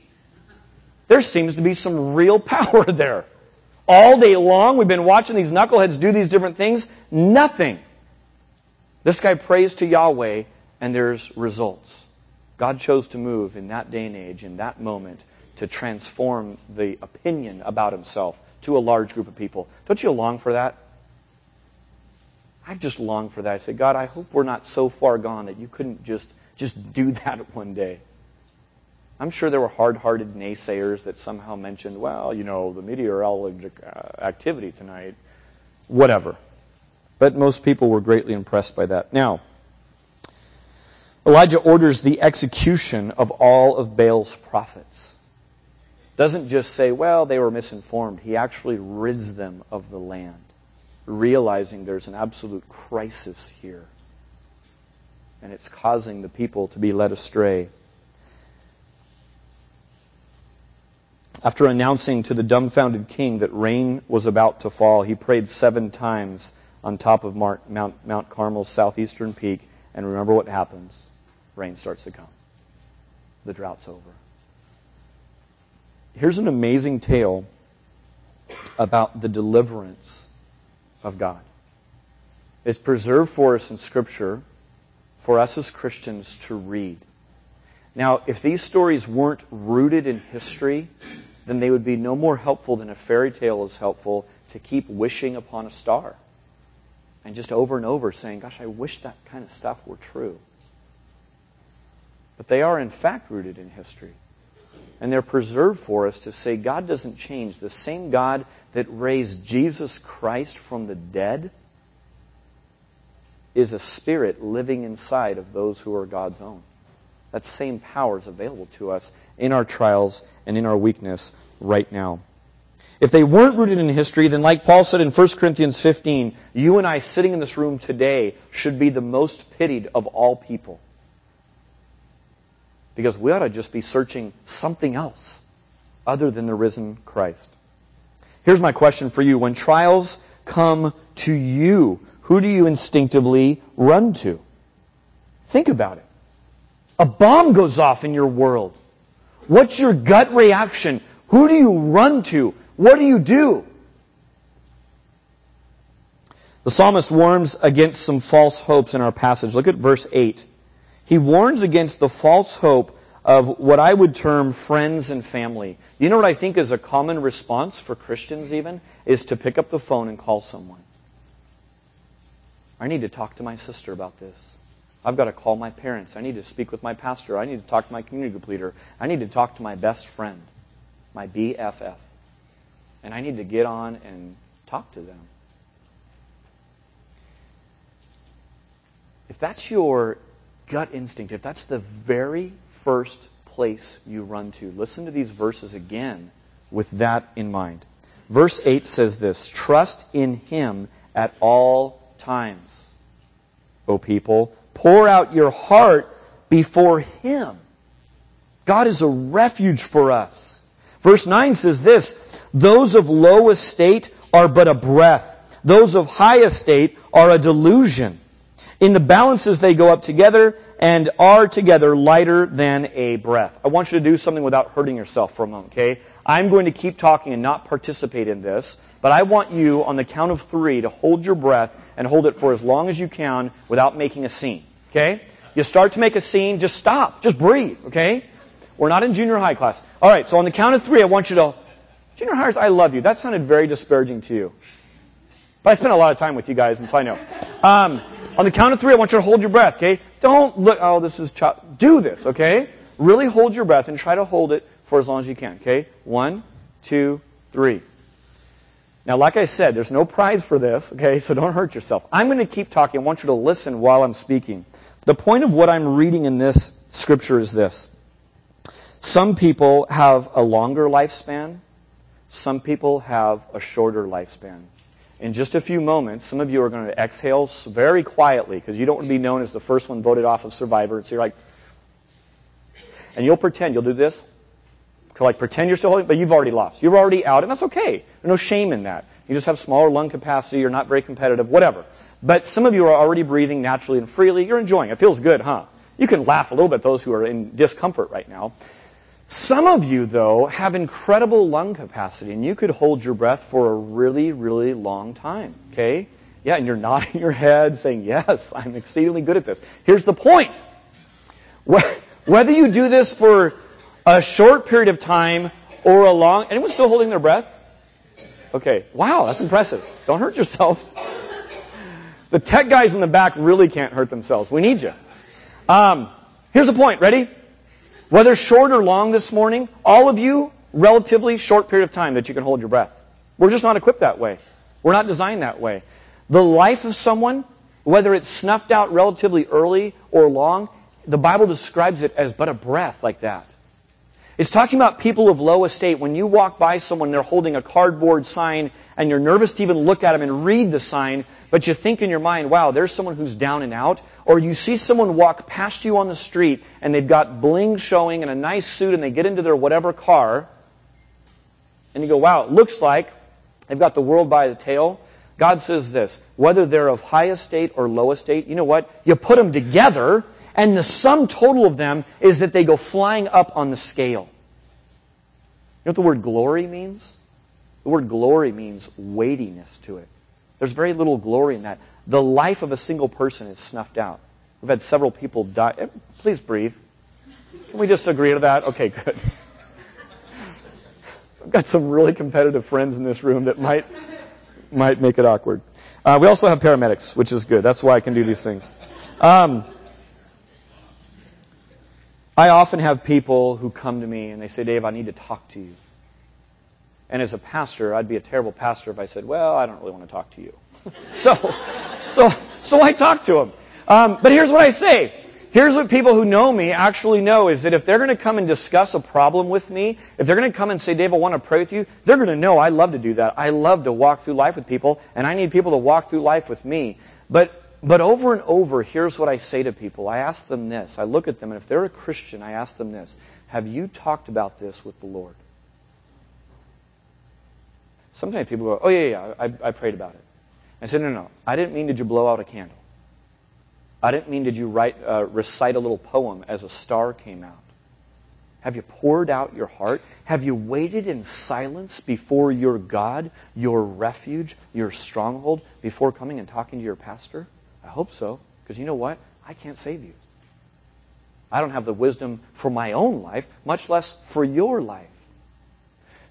there seems to be some real power there. All day long, we've been watching these knuckleheads do these different things. Nothing. This guy prays to Yahweh, and there's results. God chose to move in that day and age, in that moment, to transform the opinion about himself to a large group of people. Don't you long for that? I just long for that. I say, God, I hope we're not so far gone that you couldn't just, just do that one day. I'm sure there were hard-hearted naysayers that somehow mentioned, well, you know, the meteorologic uh, activity tonight, whatever. But most people were greatly impressed by that. Now, Elijah orders the execution of all of Baal's prophets. Doesn't just say, well, they were misinformed. He actually rids them of the land, realizing there's an absolute crisis here. And it's causing the people to be led astray. After announcing to the dumbfounded king that rain was about to fall, he prayed seven times on top of Mount, Mount Carmel's southeastern peak. And remember what happens rain starts to come. The drought's over. Here's an amazing tale about the deliverance of God. It's preserved for us in Scripture for us as Christians to read. Now, if these stories weren't rooted in history, then they would be no more helpful than a fairy tale is helpful to keep wishing upon a star. And just over and over saying, gosh, I wish that kind of stuff were true. But they are in fact rooted in history. And they're preserved for us to say God doesn't change. The same God that raised Jesus Christ from the dead is a spirit living inside of those who are God's own. That same power is available to us in our trials and in our weakness right now. If they weren't rooted in history, then like Paul said in 1 Corinthians 15, you and I sitting in this room today should be the most pitied of all people. Because we ought to just be searching something else other than the risen Christ. Here's my question for you. When trials come to you, who do you instinctively run to? Think about it. A bomb goes off in your world. What's your gut reaction? Who do you run to? What do you do? The psalmist warns against some false hopes in our passage. Look at verse 8. He warns against the false hope of what I would term friends and family. You know what I think is a common response for Christians even? Is to pick up the phone and call someone. I need to talk to my sister about this. I've got to call my parents. I need to speak with my pastor. I need to talk to my community group leader. I need to talk to my best friend, my BFF. And I need to get on and talk to them. If that's your gut instinct, if that's the very first place you run to, listen to these verses again with that in mind. Verse 8 says this Trust in Him at all times, O people Pour out your heart before Him. God is a refuge for us. Verse 9 says this, those of low estate are but a breath. Those of high estate are a delusion. In the balances they go up together and are together lighter than a breath. I want you to do something without hurting yourself for a moment, okay? I'm going to keep talking and not participate in this, but I want you on the count of three to hold your breath and hold it for as long as you can without making a scene. Okay? You start to make a scene, just stop. Just breathe. Okay? We're not in junior high class. All right, so on the count of three, I want you to, junior hires, I love you. That sounded very disparaging to you. But I spent a lot of time with you guys, and so I know. Um, on the count of three, I want you to hold your breath, okay? Don't look, oh, this is, do this, okay? Really hold your breath and try to hold it for as long as you can, okay? One, two, three. Now, like I said, there's no prize for this, okay? So don't hurt yourself. I'm going to keep talking. I want you to listen while I'm speaking. The point of what I'm reading in this scripture is this. Some people have a longer lifespan. Some people have a shorter lifespan. In just a few moments, some of you are going to exhale very quietly because you don't want to be known as the first one voted off of Survivor. So you're like, and you'll pretend you'll do this to like pretend you're still holding, but you've already lost. You're already out, and that's okay. There's no shame in that. You just have smaller lung capacity, you're not very competitive, whatever. But some of you are already breathing naturally and freely. You're enjoying it. It feels good, huh? You can laugh a little bit, those who are in discomfort right now. Some of you, though, have incredible lung capacity, and you could hold your breath for a really, really long time, okay? Yeah, and you're nodding your head saying, yes, I'm exceedingly good at this. Here's the point. Whether you do this for a short period of time or a long, anyone still holding their breath? Okay. Wow, that's impressive. Don't hurt yourself. The tech guys in the back really can't hurt themselves. We need you. Um, here's the point. Ready? Whether short or long this morning, all of you, relatively short period of time that you can hold your breath. We're just not equipped that way. We're not designed that way. The life of someone, whether it's snuffed out relatively early or long, the Bible describes it as but a breath like that. It's talking about people of low estate. When you walk by someone, they're holding a cardboard sign, and you're nervous to even look at them and read the sign, but you think in your mind, wow, there's someone who's down and out. Or you see someone walk past you on the street, and they've got bling showing and a nice suit, and they get into their whatever car, and you go, wow, it looks like they've got the world by the tail. God says this, whether they're of high estate or low estate, you know what? You put them together, and the sum total of them is that they go flying up on the scale. You know what the word glory means? The word glory means weightiness to it. There's very little glory in that. The life of a single person is snuffed out. We've had several people die. Eh, please breathe. Can we just agree to that? Okay, good. I've got some really competitive friends in this room that might might make it awkward. Uh, we also have paramedics, which is good. That's why I can do these things. Um, I often have people who come to me and they say, Dave, I need to talk to you. And as a pastor, I'd be a terrible pastor if I said, well, I don't really want to talk to you. so, so, so I talk to them. Um, but here's what I say. Here's what people who know me actually know is that if they're going to come and discuss a problem with me, if they're going to come and say, Dave, I want to pray with you, they're going to know I love to do that. I love to walk through life with people, and I need people to walk through life with me. But but over and over, here's what I say to people. I ask them this. I look at them, and if they're a Christian, I ask them this. Have you talked about this with the Lord? Sometimes people go, oh, yeah, yeah, I, I prayed about it. I said, no, no, I didn't mean did you blow out a candle. I didn't mean did you write, uh, recite a little poem as a star came out. Have you poured out your heart? Have you waited in silence before your God, your refuge, your stronghold, before coming and talking to your pastor? I hope so, because you know what? I can't save you. I don't have the wisdom for my own life, much less for your life.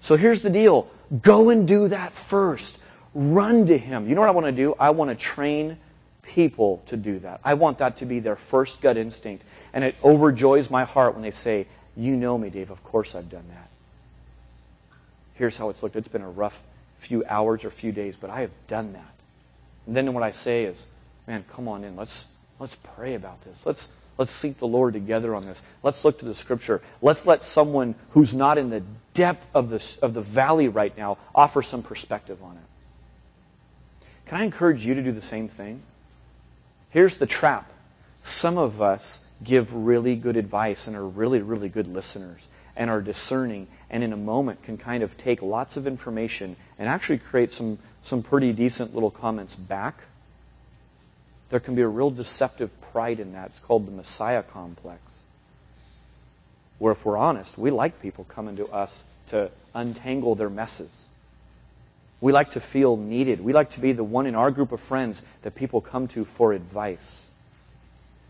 So here's the deal. Go and do that first. Run to Him. You know what I want to do? I want to train people to do that. I want that to be their first gut instinct. And it overjoys my heart when they say, You know me, Dave. Of course I've done that. Here's how it's looked. It's been a rough few hours or few days, but I have done that. And then what I say is, man, come on in. Let's let's pray about this. Let's let's seek the Lord together on this. Let's look to the Scripture. Let's let someone who's not in the depth of the of the valley right now offer some perspective on it. Can I encourage you to do the same thing? Here's the trap. Some of us give really good advice and are really, really good listeners and are discerning and in a moment can kind of take lots of information and actually create some, some pretty decent little comments back there can be a real deceptive pride in that. It's called the Messiah complex. Where, if we're honest, we like people coming to us to untangle their messes. We like to feel needed. We like to be the one in our group of friends that people come to for advice.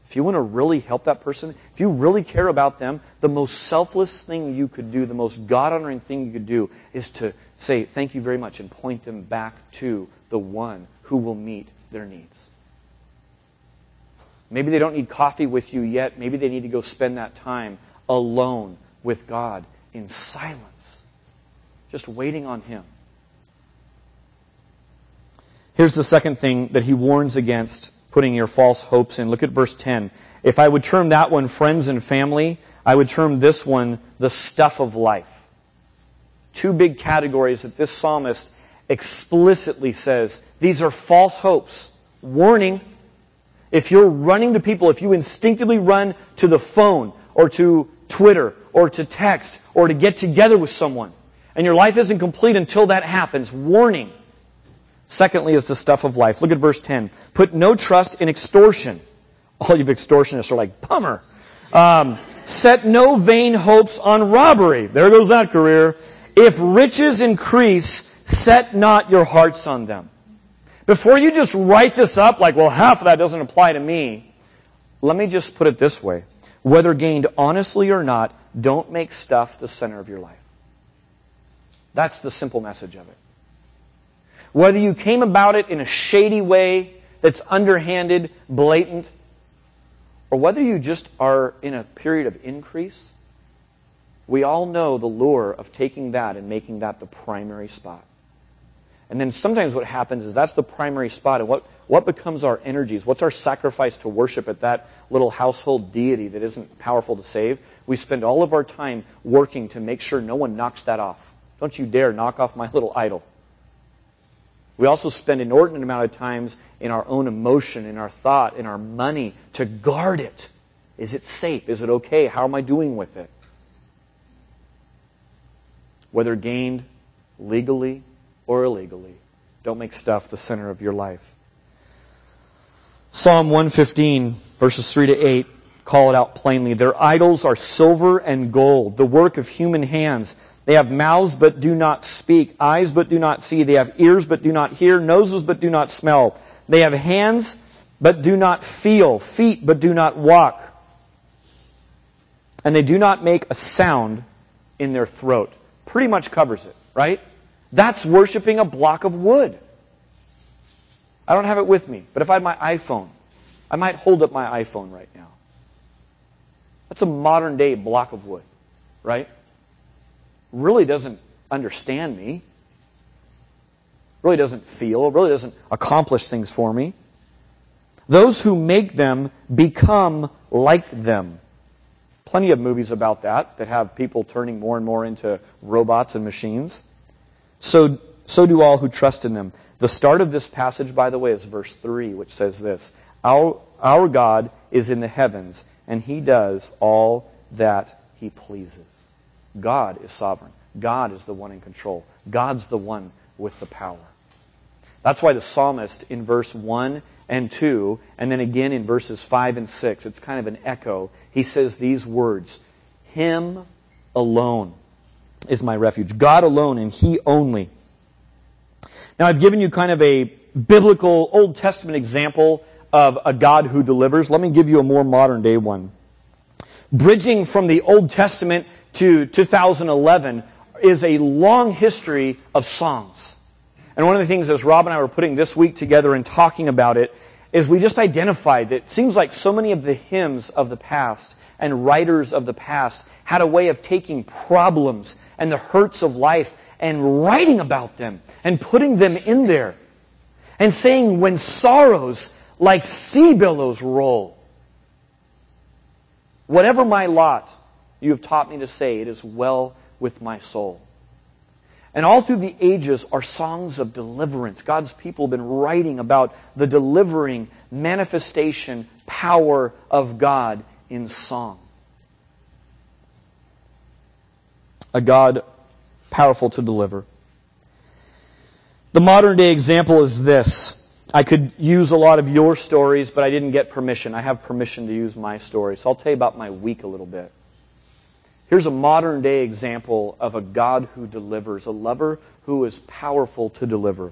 If you want to really help that person, if you really care about them, the most selfless thing you could do, the most God honoring thing you could do, is to say, Thank you very much, and point them back to the one who will meet their needs. Maybe they don't need coffee with you yet. Maybe they need to go spend that time alone with God in silence, just waiting on Him. Here's the second thing that he warns against putting your false hopes in. Look at verse 10. If I would term that one friends and family, I would term this one the stuff of life. Two big categories that this psalmist explicitly says these are false hopes. Warning, if you're running to people, if you instinctively run to the phone or to Twitter or to text or to get together with someone, and your life isn't complete until that happens, warning. Secondly is the stuff of life. Look at verse 10. Put no trust in extortion. All you extortionists are like, bummer. Um, set no vain hopes on robbery. There goes that career. If riches increase, set not your hearts on them. Before you just write this up like, well, half of that doesn't apply to me, let me just put it this way. Whether gained honestly or not, don't make stuff the center of your life. That's the simple message of it. Whether you came about it in a shady way that's underhanded, blatant, or whether you just are in a period of increase, we all know the lure of taking that and making that the primary spot. And then sometimes what happens is that's the primary spot. And what, what becomes our energies? What's our sacrifice to worship at that little household deity that isn't powerful to save? We spend all of our time working to make sure no one knocks that off. Don't you dare knock off my little idol. We also spend inordinate amount of times in our own emotion, in our thought, in our money to guard it. Is it safe? Is it okay? How am I doing with it? Whether gained legally or illegally, don't make stuff the center of your life. Psalm 115, verses 3 to 8, call it out plainly. Their idols are silver and gold, the work of human hands. They have mouths but do not speak, eyes but do not see. They have ears but do not hear, noses but do not smell. They have hands but do not feel, feet but do not walk. And they do not make a sound in their throat. Pretty much covers it, right? That's worshiping a block of wood. I don't have it with me, but if I had my iPhone, I might hold up my iPhone right now. That's a modern day block of wood, right? really doesn't understand me, really doesn't feel, really doesn't accomplish things for me. Those who make them become like them. Plenty of movies about that that have people turning more and more into robots and machines. So, so do all who trust in them. The start of this passage, by the way, is verse 3, which says this Our, our God is in the heavens, and he does all that he pleases. God is sovereign. God is the one in control. God's the one with the power. That's why the psalmist in verse 1 and 2, and then again in verses 5 and 6, it's kind of an echo. He says these words Him alone is my refuge. God alone and He only. Now I've given you kind of a biblical Old Testament example of a God who delivers. Let me give you a more modern day one. Bridging from the Old Testament to 2011 is a long history of songs. And one of the things as Rob and I were putting this week together and talking about it is we just identified that it seems like so many of the hymns of the past and writers of the past had a way of taking problems and the hurts of life and writing about them and putting them in there and saying when sorrows like sea billows roll, whatever my lot, you have taught me to say, it is well with my soul. And all through the ages are songs of deliverance. God's people have been writing about the delivering manifestation, power of God in song. A God powerful to deliver. The modern day example is this. I could use a lot of your stories, but I didn't get permission. I have permission to use my story. So I'll tell you about my week a little bit. Here's a modern day example of a God who delivers, a lover who is powerful to deliver.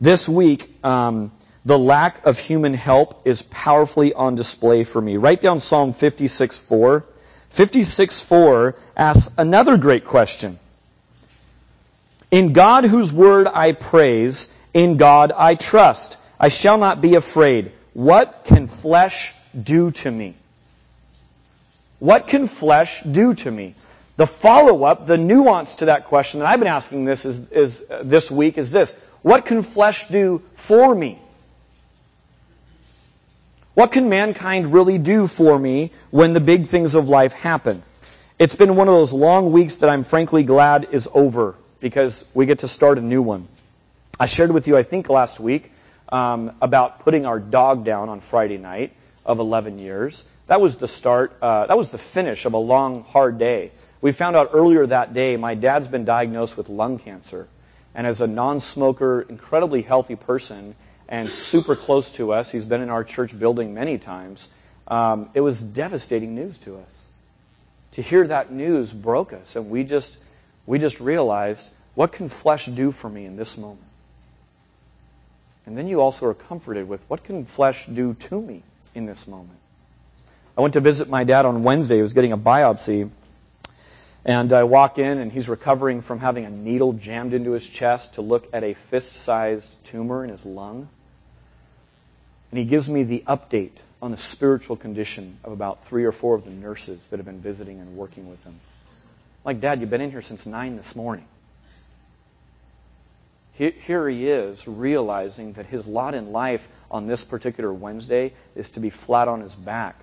This week, um, the lack of human help is powerfully on display for me. Write down Psalm 56 4. 56 4 asks another great question. In God whose word I praise, in God I trust. I shall not be afraid. What can flesh do to me? What can flesh do to me? The follow-up, the nuance to that question that I've been asking this is, is uh, this week is this. What can flesh do for me? What can mankind really do for me when the big things of life happen? It's been one of those long weeks that I'm frankly glad is over because we get to start a new one. I shared with you, I think last week, um, about putting our dog down on Friday night of 11 years. That was the start, uh, that was the finish of a long, hard day. We found out earlier that day my dad's been diagnosed with lung cancer. And as a non-smoker, incredibly healthy person, and super close to us, he's been in our church building many times, um, it was devastating news to us. To hear that news broke us, and we just, we just realized, what can flesh do for me in this moment? And then you also are comforted with, what can flesh do to me in this moment? I went to visit my dad on Wednesday. He was getting a biopsy. And I walk in, and he's recovering from having a needle jammed into his chest to look at a fist sized tumor in his lung. And he gives me the update on the spiritual condition of about three or four of the nurses that have been visiting and working with him. Like, Dad, you've been in here since 9 this morning. here he is realizing that his lot in life on this particular Wednesday is to be flat on his back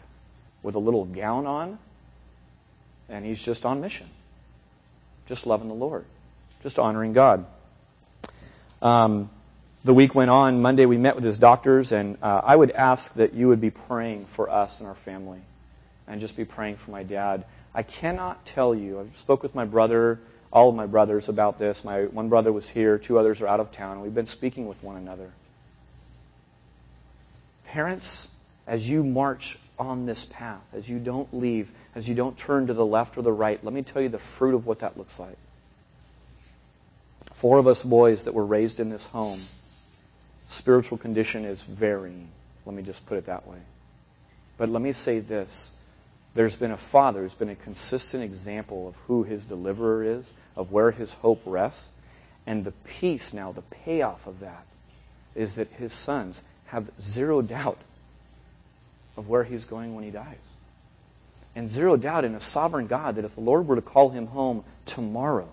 with a little gown on, and he's just on mission. Just loving the Lord, just honoring God. Um, the week went on. Monday we met with his doctors, and uh, I would ask that you would be praying for us and our family, and just be praying for my dad. I cannot tell you. I spoke with my brother, all of my brothers about this. My one brother was here, two others are out of town. We've been speaking with one another. Parents, as you march on this path, as you don't leave, as you don't turn to the left or the right, let me tell you the fruit of what that looks like. Four of us boys that were raised in this home, spiritual condition is varying. Let me just put it that way. But let me say this. There's been a father who's been a consistent example of who his deliverer is, of where his hope rests. And the peace now, the payoff of that, is that his sons have zero doubt of where he's going when he dies. And zero doubt in a sovereign God that if the Lord were to call him home tomorrow,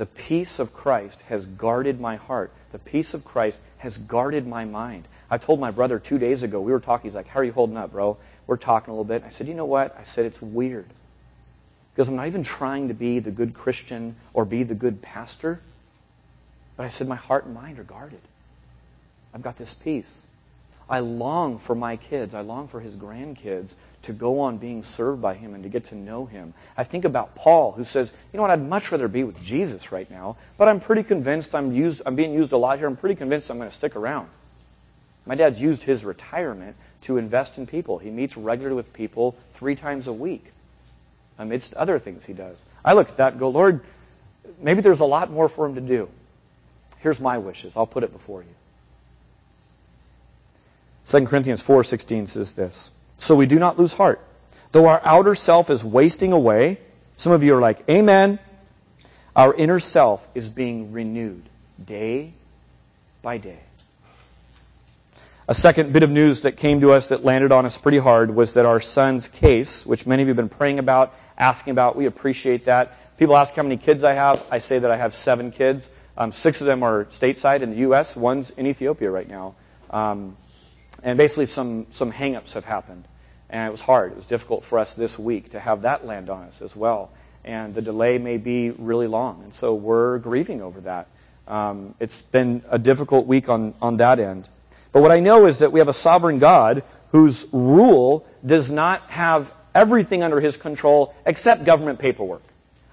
the peace of Christ has guarded my heart. The peace of Christ has guarded my mind. I told my brother two days ago, we were talking, he's like, How are you holding up, bro? We're talking a little bit. I said, You know what? I said, It's weird. Because I'm not even trying to be the good Christian or be the good pastor. But I said, My heart and mind are guarded. I've got this peace. I long for my kids, I long for his grandkids to go on being served by him and to get to know him. I think about Paul, who says, you know what, I'd much rather be with Jesus right now, but I'm pretty convinced I'm used I'm being used a lot here. I'm pretty convinced I'm going to stick around. My dad's used his retirement to invest in people. He meets regularly with people three times a week, amidst other things he does. I look at that and go, Lord, maybe there's a lot more for him to do. Here's my wishes. I'll put it before you. 2 Corinthians 4:16 says this. So we do not lose heart. Though our outer self is wasting away, some of you are like, "Amen." Our inner self is being renewed day by day. A second bit of news that came to us that landed on us pretty hard was that our son's case, which many of you have been praying about, asking about, we appreciate that. People ask how many kids I have. I say that I have seven kids. Um, six of them are stateside in the U.S. One's in Ethiopia right now. Um, and basically, some, some hangups have happened. And it was hard. It was difficult for us this week to have that land on us as well. And the delay may be really long. And so we're grieving over that. Um, it's been a difficult week on, on that end. But what I know is that we have a sovereign God whose rule does not have everything under his control except government paperwork.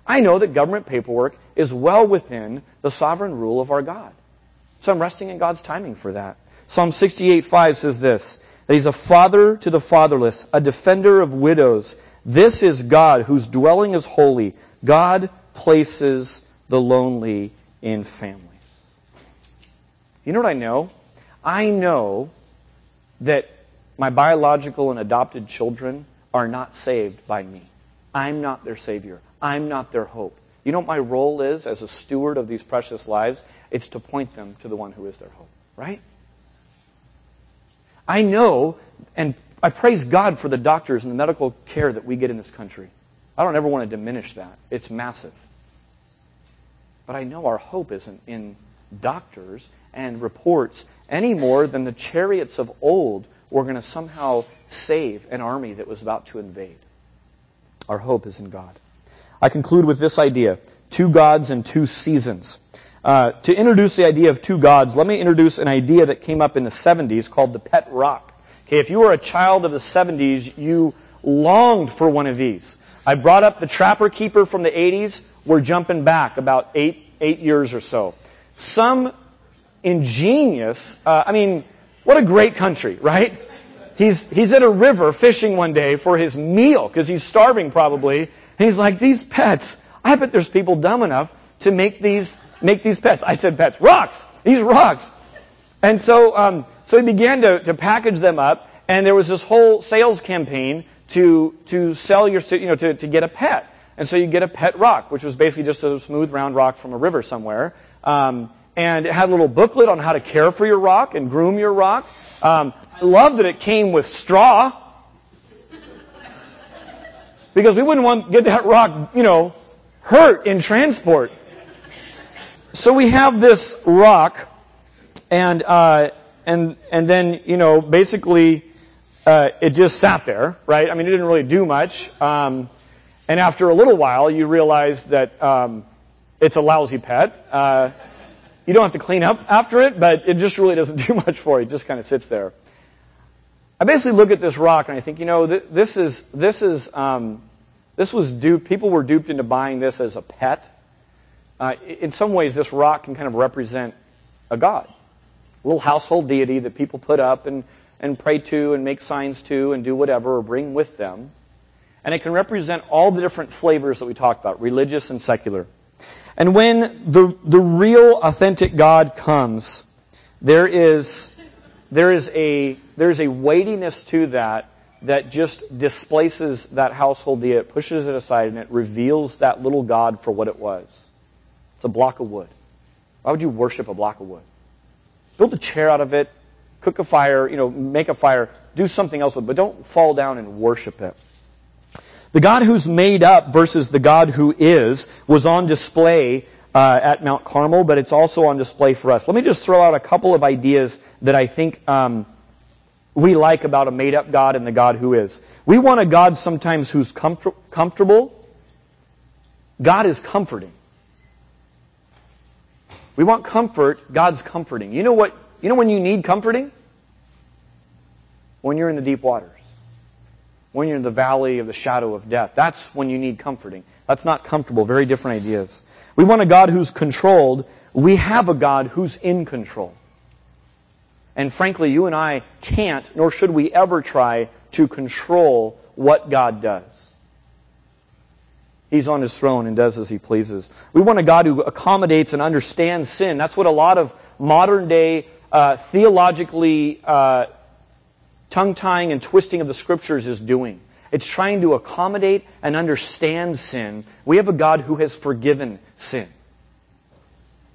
I know that government paperwork is well within the sovereign rule of our God. So I'm resting in God's timing for that. Psalm 68:5 says this, that he's a father to the fatherless, a defender of widows. This is God whose dwelling is holy. God places the lonely in families. You know what I know? I know that my biological and adopted children are not saved by me. I'm not their Savior. I'm not their hope. You know what my role is as a steward of these precious lives? It's to point them to the one who is their hope, right? I know, and I praise God for the doctors and the medical care that we get in this country. I don't ever want to diminish that. It's massive. But I know our hope isn't in doctors and reports any more than the chariots of old were going to somehow save an army that was about to invade. Our hope is in God. I conclude with this idea two gods and two seasons. Uh, to introduce the idea of two gods, let me introduce an idea that came up in the 70s called the pet rock. Okay, if you were a child of the 70s, you longed for one of these. I brought up the Trapper Keeper from the 80s. We're jumping back about eight, eight years or so. Some ingenious, uh, I mean, what a great country, right? He's, he's at a river fishing one day for his meal because he's starving probably. And he's like, these pets, I bet there's people dumb enough to make these make these pets. I said pets. Rocks! These rocks! And so, um, so he began to, to package them up, and there was this whole sales campaign to, to sell your, you know, to, to get a pet. And so you get a pet rock, which was basically just a smooth round rock from a river somewhere. Um, and it had a little booklet on how to care for your rock and groom your rock. Um, I love that it came with straw. Because we wouldn't want to get that rock, you know, hurt in transport. So we have this rock, and uh, and and then you know basically uh, it just sat there, right? I mean, it didn't really do much. Um, and after a little while, you realize that um, it's a lousy pet. Uh, you don't have to clean up after it, but it just really doesn't do much for you. It just kind of sits there. I basically look at this rock and I think, you know, th- this is this is um, this was duped. People were duped into buying this as a pet. Uh, in some ways, this rock can kind of represent a god, a little household deity that people put up and and pray to and make signs to and do whatever or bring with them. And it can represent all the different flavors that we talked about, religious and secular. And when the, the real authentic God comes, there is, there is a, there's a weightiness to that that just displaces that household deity, it pushes it aside, and it reveals that little God for what it was. It's a block of wood. Why would you worship a block of wood? Build a chair out of it, cook a fire, you know, make a fire, do something else with it, but don't fall down and worship it. The God who's made up versus the God who is was on display uh, at Mount Carmel, but it's also on display for us. Let me just throw out a couple of ideas that I think um, we like about a made up God and the God who is. We want a God sometimes who's comfort- comfortable. God is comforting. We want comfort. God's comforting. You know what? You know when you need comforting? When you're in the deep waters when you're in the valley of the shadow of death. That's when you need comforting. That's not comfortable. Very different ideas. We want a God who's controlled. We have a God who's in control. And frankly, you and I can't, nor should we ever try to control what God does. He's on his throne and does as he pleases. We want a God who accommodates and understands sin. That's what a lot of modern day uh, theologically uh, tongue tying and twisting of the scriptures is doing. It's trying to accommodate and understand sin. We have a God who has forgiven sin,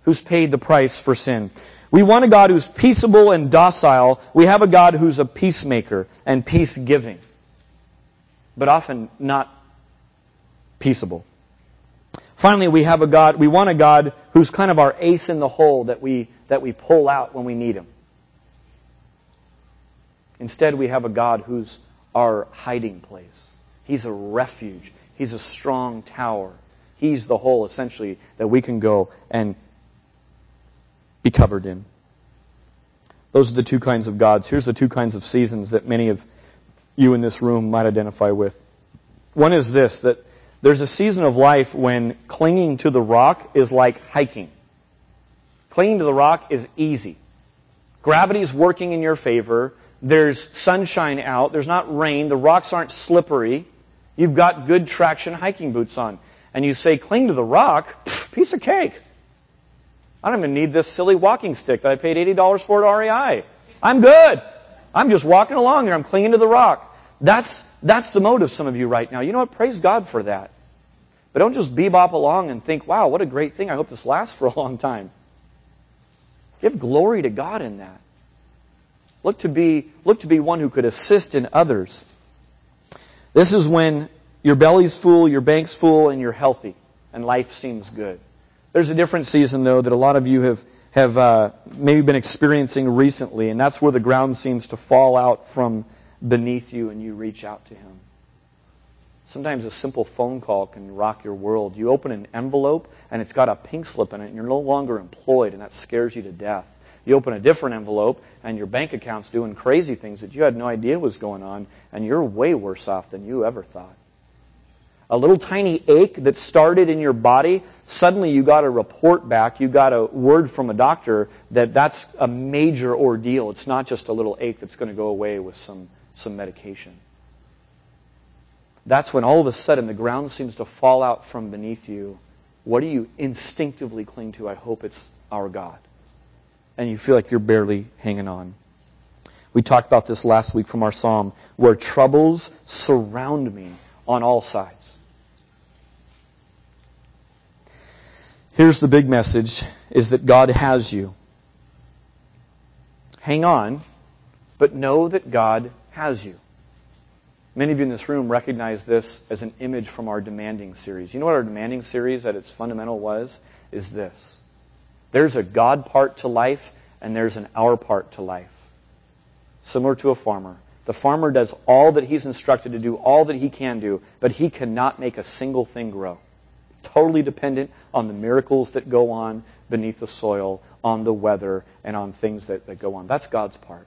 who's paid the price for sin. We want a God who's peaceable and docile. We have a God who's a peacemaker and peace giving, but often not peaceable. Finally, we have a God, we want a God who's kind of our ace in the hole that we, that we pull out when we need him. Instead, we have a God who's our hiding place. He's a refuge. He's a strong tower. He's the hole, essentially, that we can go and be covered in. Those are the two kinds of gods. Here's the two kinds of seasons that many of you in this room might identify with. One is this, that there's a season of life when clinging to the rock is like hiking. Clinging to the rock is easy. Gravity is working in your favor. There's sunshine out. There's not rain. The rocks aren't slippery. You've got good traction hiking boots on. And you say, cling to the rock, pff, piece of cake. I don't even need this silly walking stick that I paid $80 for at REI. I'm good. I'm just walking along here. I'm clinging to the rock. That's, that's the of some of you right now. You know what? Praise God for that. But don't just bebop along and think, wow, what a great thing. I hope this lasts for a long time. Give glory to God in that. Look to be, look to be one who could assist in others. This is when your belly's full, your bank's full, and you're healthy, and life seems good. There's a different season, though, that a lot of you have, have uh, maybe been experiencing recently, and that's where the ground seems to fall out from beneath you and you reach out to Him. Sometimes a simple phone call can rock your world. You open an envelope and it's got a pink slip in it and you're no longer employed and that scares you to death. You open a different envelope and your bank account's doing crazy things that you had no idea was going on and you're way worse off than you ever thought. A little tiny ache that started in your body, suddenly you got a report back, you got a word from a doctor that that's a major ordeal. It's not just a little ache that's going to go away with some, some medication. That's when all of a sudden the ground seems to fall out from beneath you. What do you instinctively cling to? I hope it's our God and you feel like you're barely hanging on. We talked about this last week from our psalm, where troubles surround me on all sides. Here's the big message is that God has you. Hang on, but know that God has you. Many of you in this room recognize this as an image from our demanding series. You know what our demanding series at its fundamental was? Is this There's a God part to life, and there's an our part to life. Similar to a farmer. The farmer does all that he's instructed to do, all that he can do, but he cannot make a single thing grow. Totally dependent on the miracles that go on beneath the soil, on the weather, and on things that, that go on. That's God's part.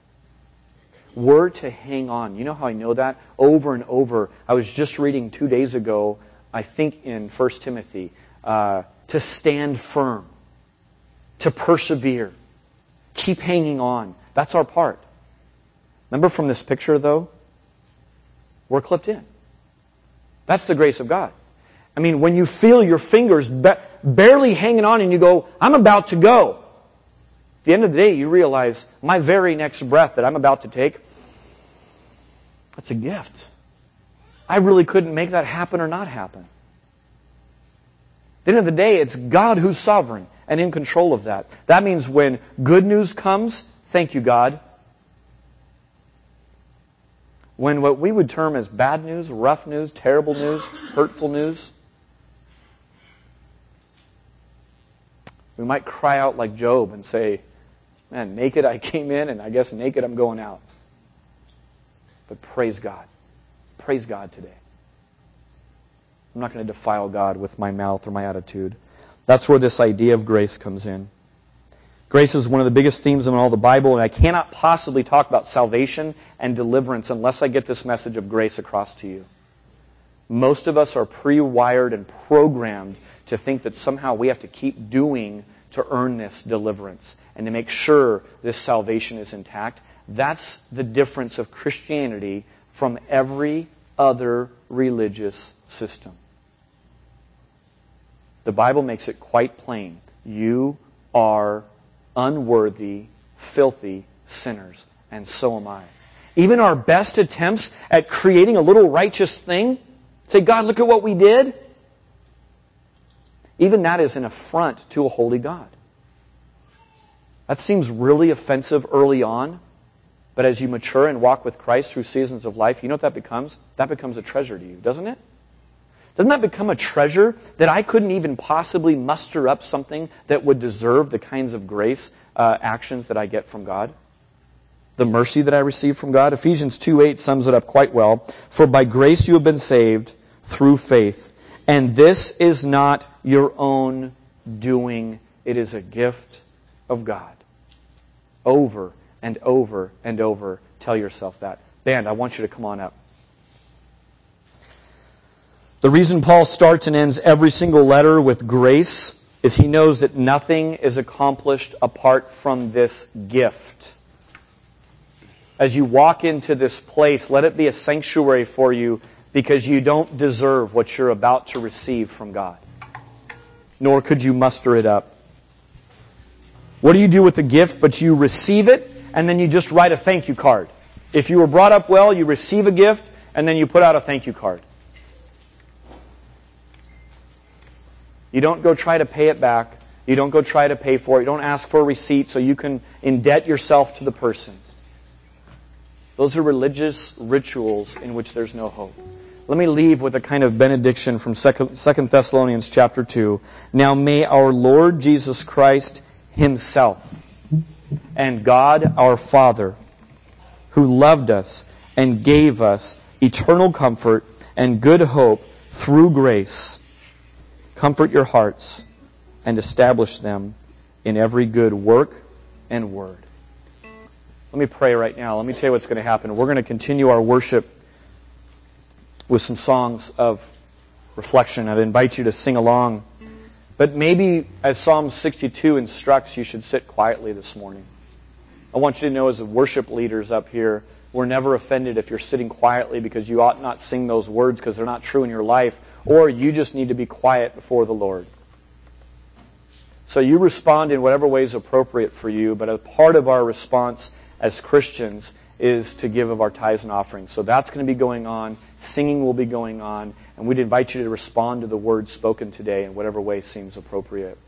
We're to hang on. You know how I know that? Over and over. I was just reading two days ago, I think in 1 Timothy, uh, to stand firm, to persevere, keep hanging on. That's our part. Remember from this picture, though? We're clipped in. That's the grace of God. I mean, when you feel your fingers ba- barely hanging on and you go, I'm about to go. The end of the day, you realize my very next breath that I'm about to take, that's a gift. I really couldn't make that happen or not happen. At the end of the day, it's God who's sovereign and in control of that. That means when good news comes, thank you, God. When what we would term as bad news, rough news, terrible news, hurtful news, we might cry out like Job and say, Man, naked I came in, and I guess naked I'm going out. But praise God. Praise God today. I'm not going to defile God with my mouth or my attitude. That's where this idea of grace comes in. Grace is one of the biggest themes in all the Bible, and I cannot possibly talk about salvation and deliverance unless I get this message of grace across to you. Most of us are pre-wired and programmed to think that somehow we have to keep doing to earn this deliverance and to make sure this salvation is intact. That's the difference of Christianity from every other religious system. The Bible makes it quite plain. You are unworthy, filthy sinners, and so am I. Even our best attempts at creating a little righteous thing, say, God, look at what we did. Even that is an affront to a holy God. That seems really offensive early on, but as you mature and walk with Christ through seasons of life, you know what that becomes? That becomes a treasure to you, doesn't it? Doesn't that become a treasure that I couldn't even possibly muster up something that would deserve the kinds of grace uh, actions that I get from God? The mercy that I receive from God? Ephesians 2 8 sums it up quite well. For by grace you have been saved through faith. And this is not your own doing. It is a gift of God. Over and over and over, tell yourself that. Band, I want you to come on up. The reason Paul starts and ends every single letter with grace is he knows that nothing is accomplished apart from this gift. As you walk into this place, let it be a sanctuary for you because you don't deserve what you're about to receive from God. Nor could you muster it up. What do you do with the gift? But you receive it and then you just write a thank you card. If you were brought up well, you receive a gift and then you put out a thank you card. You don't go try to pay it back. You don't go try to pay for it. You don't ask for a receipt so you can indebt yourself to the person. Those are religious rituals in which there's no hope. Let me leave with a kind of benediction from 2 Thessalonians chapter 2. Now may our Lord Jesus Christ himself and God our Father, who loved us and gave us eternal comfort and good hope through grace, Comfort your hearts and establish them in every good work and word. Let me pray right now. Let me tell you what's going to happen. We're going to continue our worship with some songs of reflection. I'd invite you to sing along. But maybe, as Psalm 62 instructs, you should sit quietly this morning. I want you to know, as worship leaders up here, we're never offended if you're sitting quietly because you ought not sing those words because they're not true in your life or you just need to be quiet before the Lord. So you respond in whatever way is appropriate for you, but a part of our response as Christians is to give of our tithes and offerings. So that's going to be going on. Singing will be going on. And we'd invite you to respond to the words spoken today in whatever way seems appropriate.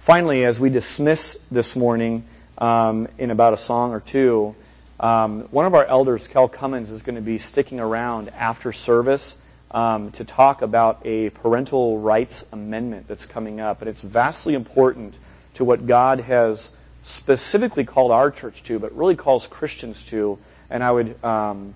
Finally, as we dismiss this morning um, in about a song or two, um, one of our elders, Kel Cummins, is going to be sticking around after service um, to talk about a parental rights amendment that's coming up. And it's vastly important to what God has specifically called our church to, but really calls Christians to. And I would um,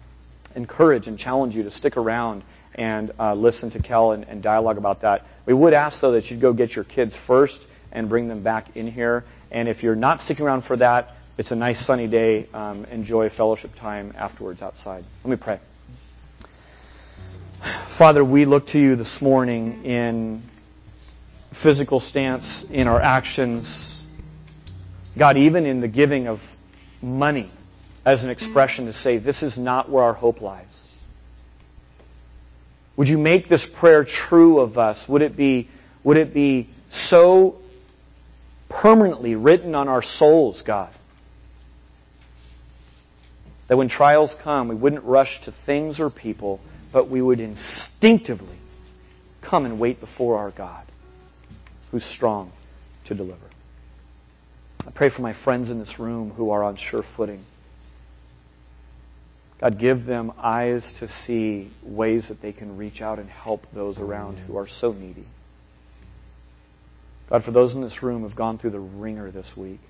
encourage and challenge you to stick around and uh, listen to Kel and, and dialogue about that. We would ask, though, that you'd go get your kids first and bring them back in here. And if you're not sticking around for that, it's a nice sunny day. Um, enjoy fellowship time afterwards outside. Let me pray. Father, we look to you this morning in physical stance, in our actions. God, even in the giving of money as an expression to say, this is not where our hope lies. Would you make this prayer true of us? Would it be, would it be so permanently written on our souls, God? That when trials come, we wouldn't rush to things or people, but we would instinctively come and wait before our God, who's strong to deliver. I pray for my friends in this room who are on sure footing. God, give them eyes to see ways that they can reach out and help those around who are so needy. God, for those in this room who have gone through the wringer this week,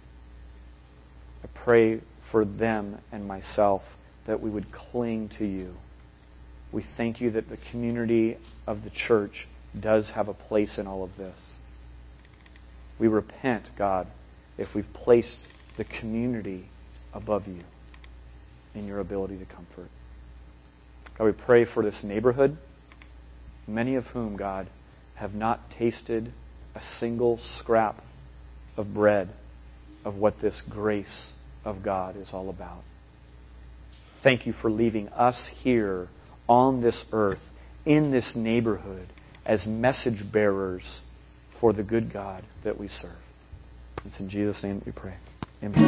I pray for them and myself that we would cling to you. We thank you that the community of the church does have a place in all of this. We repent, God, if we've placed the community above you in your ability to comfort. God, we pray for this neighborhood, many of whom, God, have not tasted a single scrap of bread of what this grace of God is all about. Thank you for leaving us here on this earth, in this neighborhood, as message bearers for the good God that we serve. It's in Jesus' name that we pray.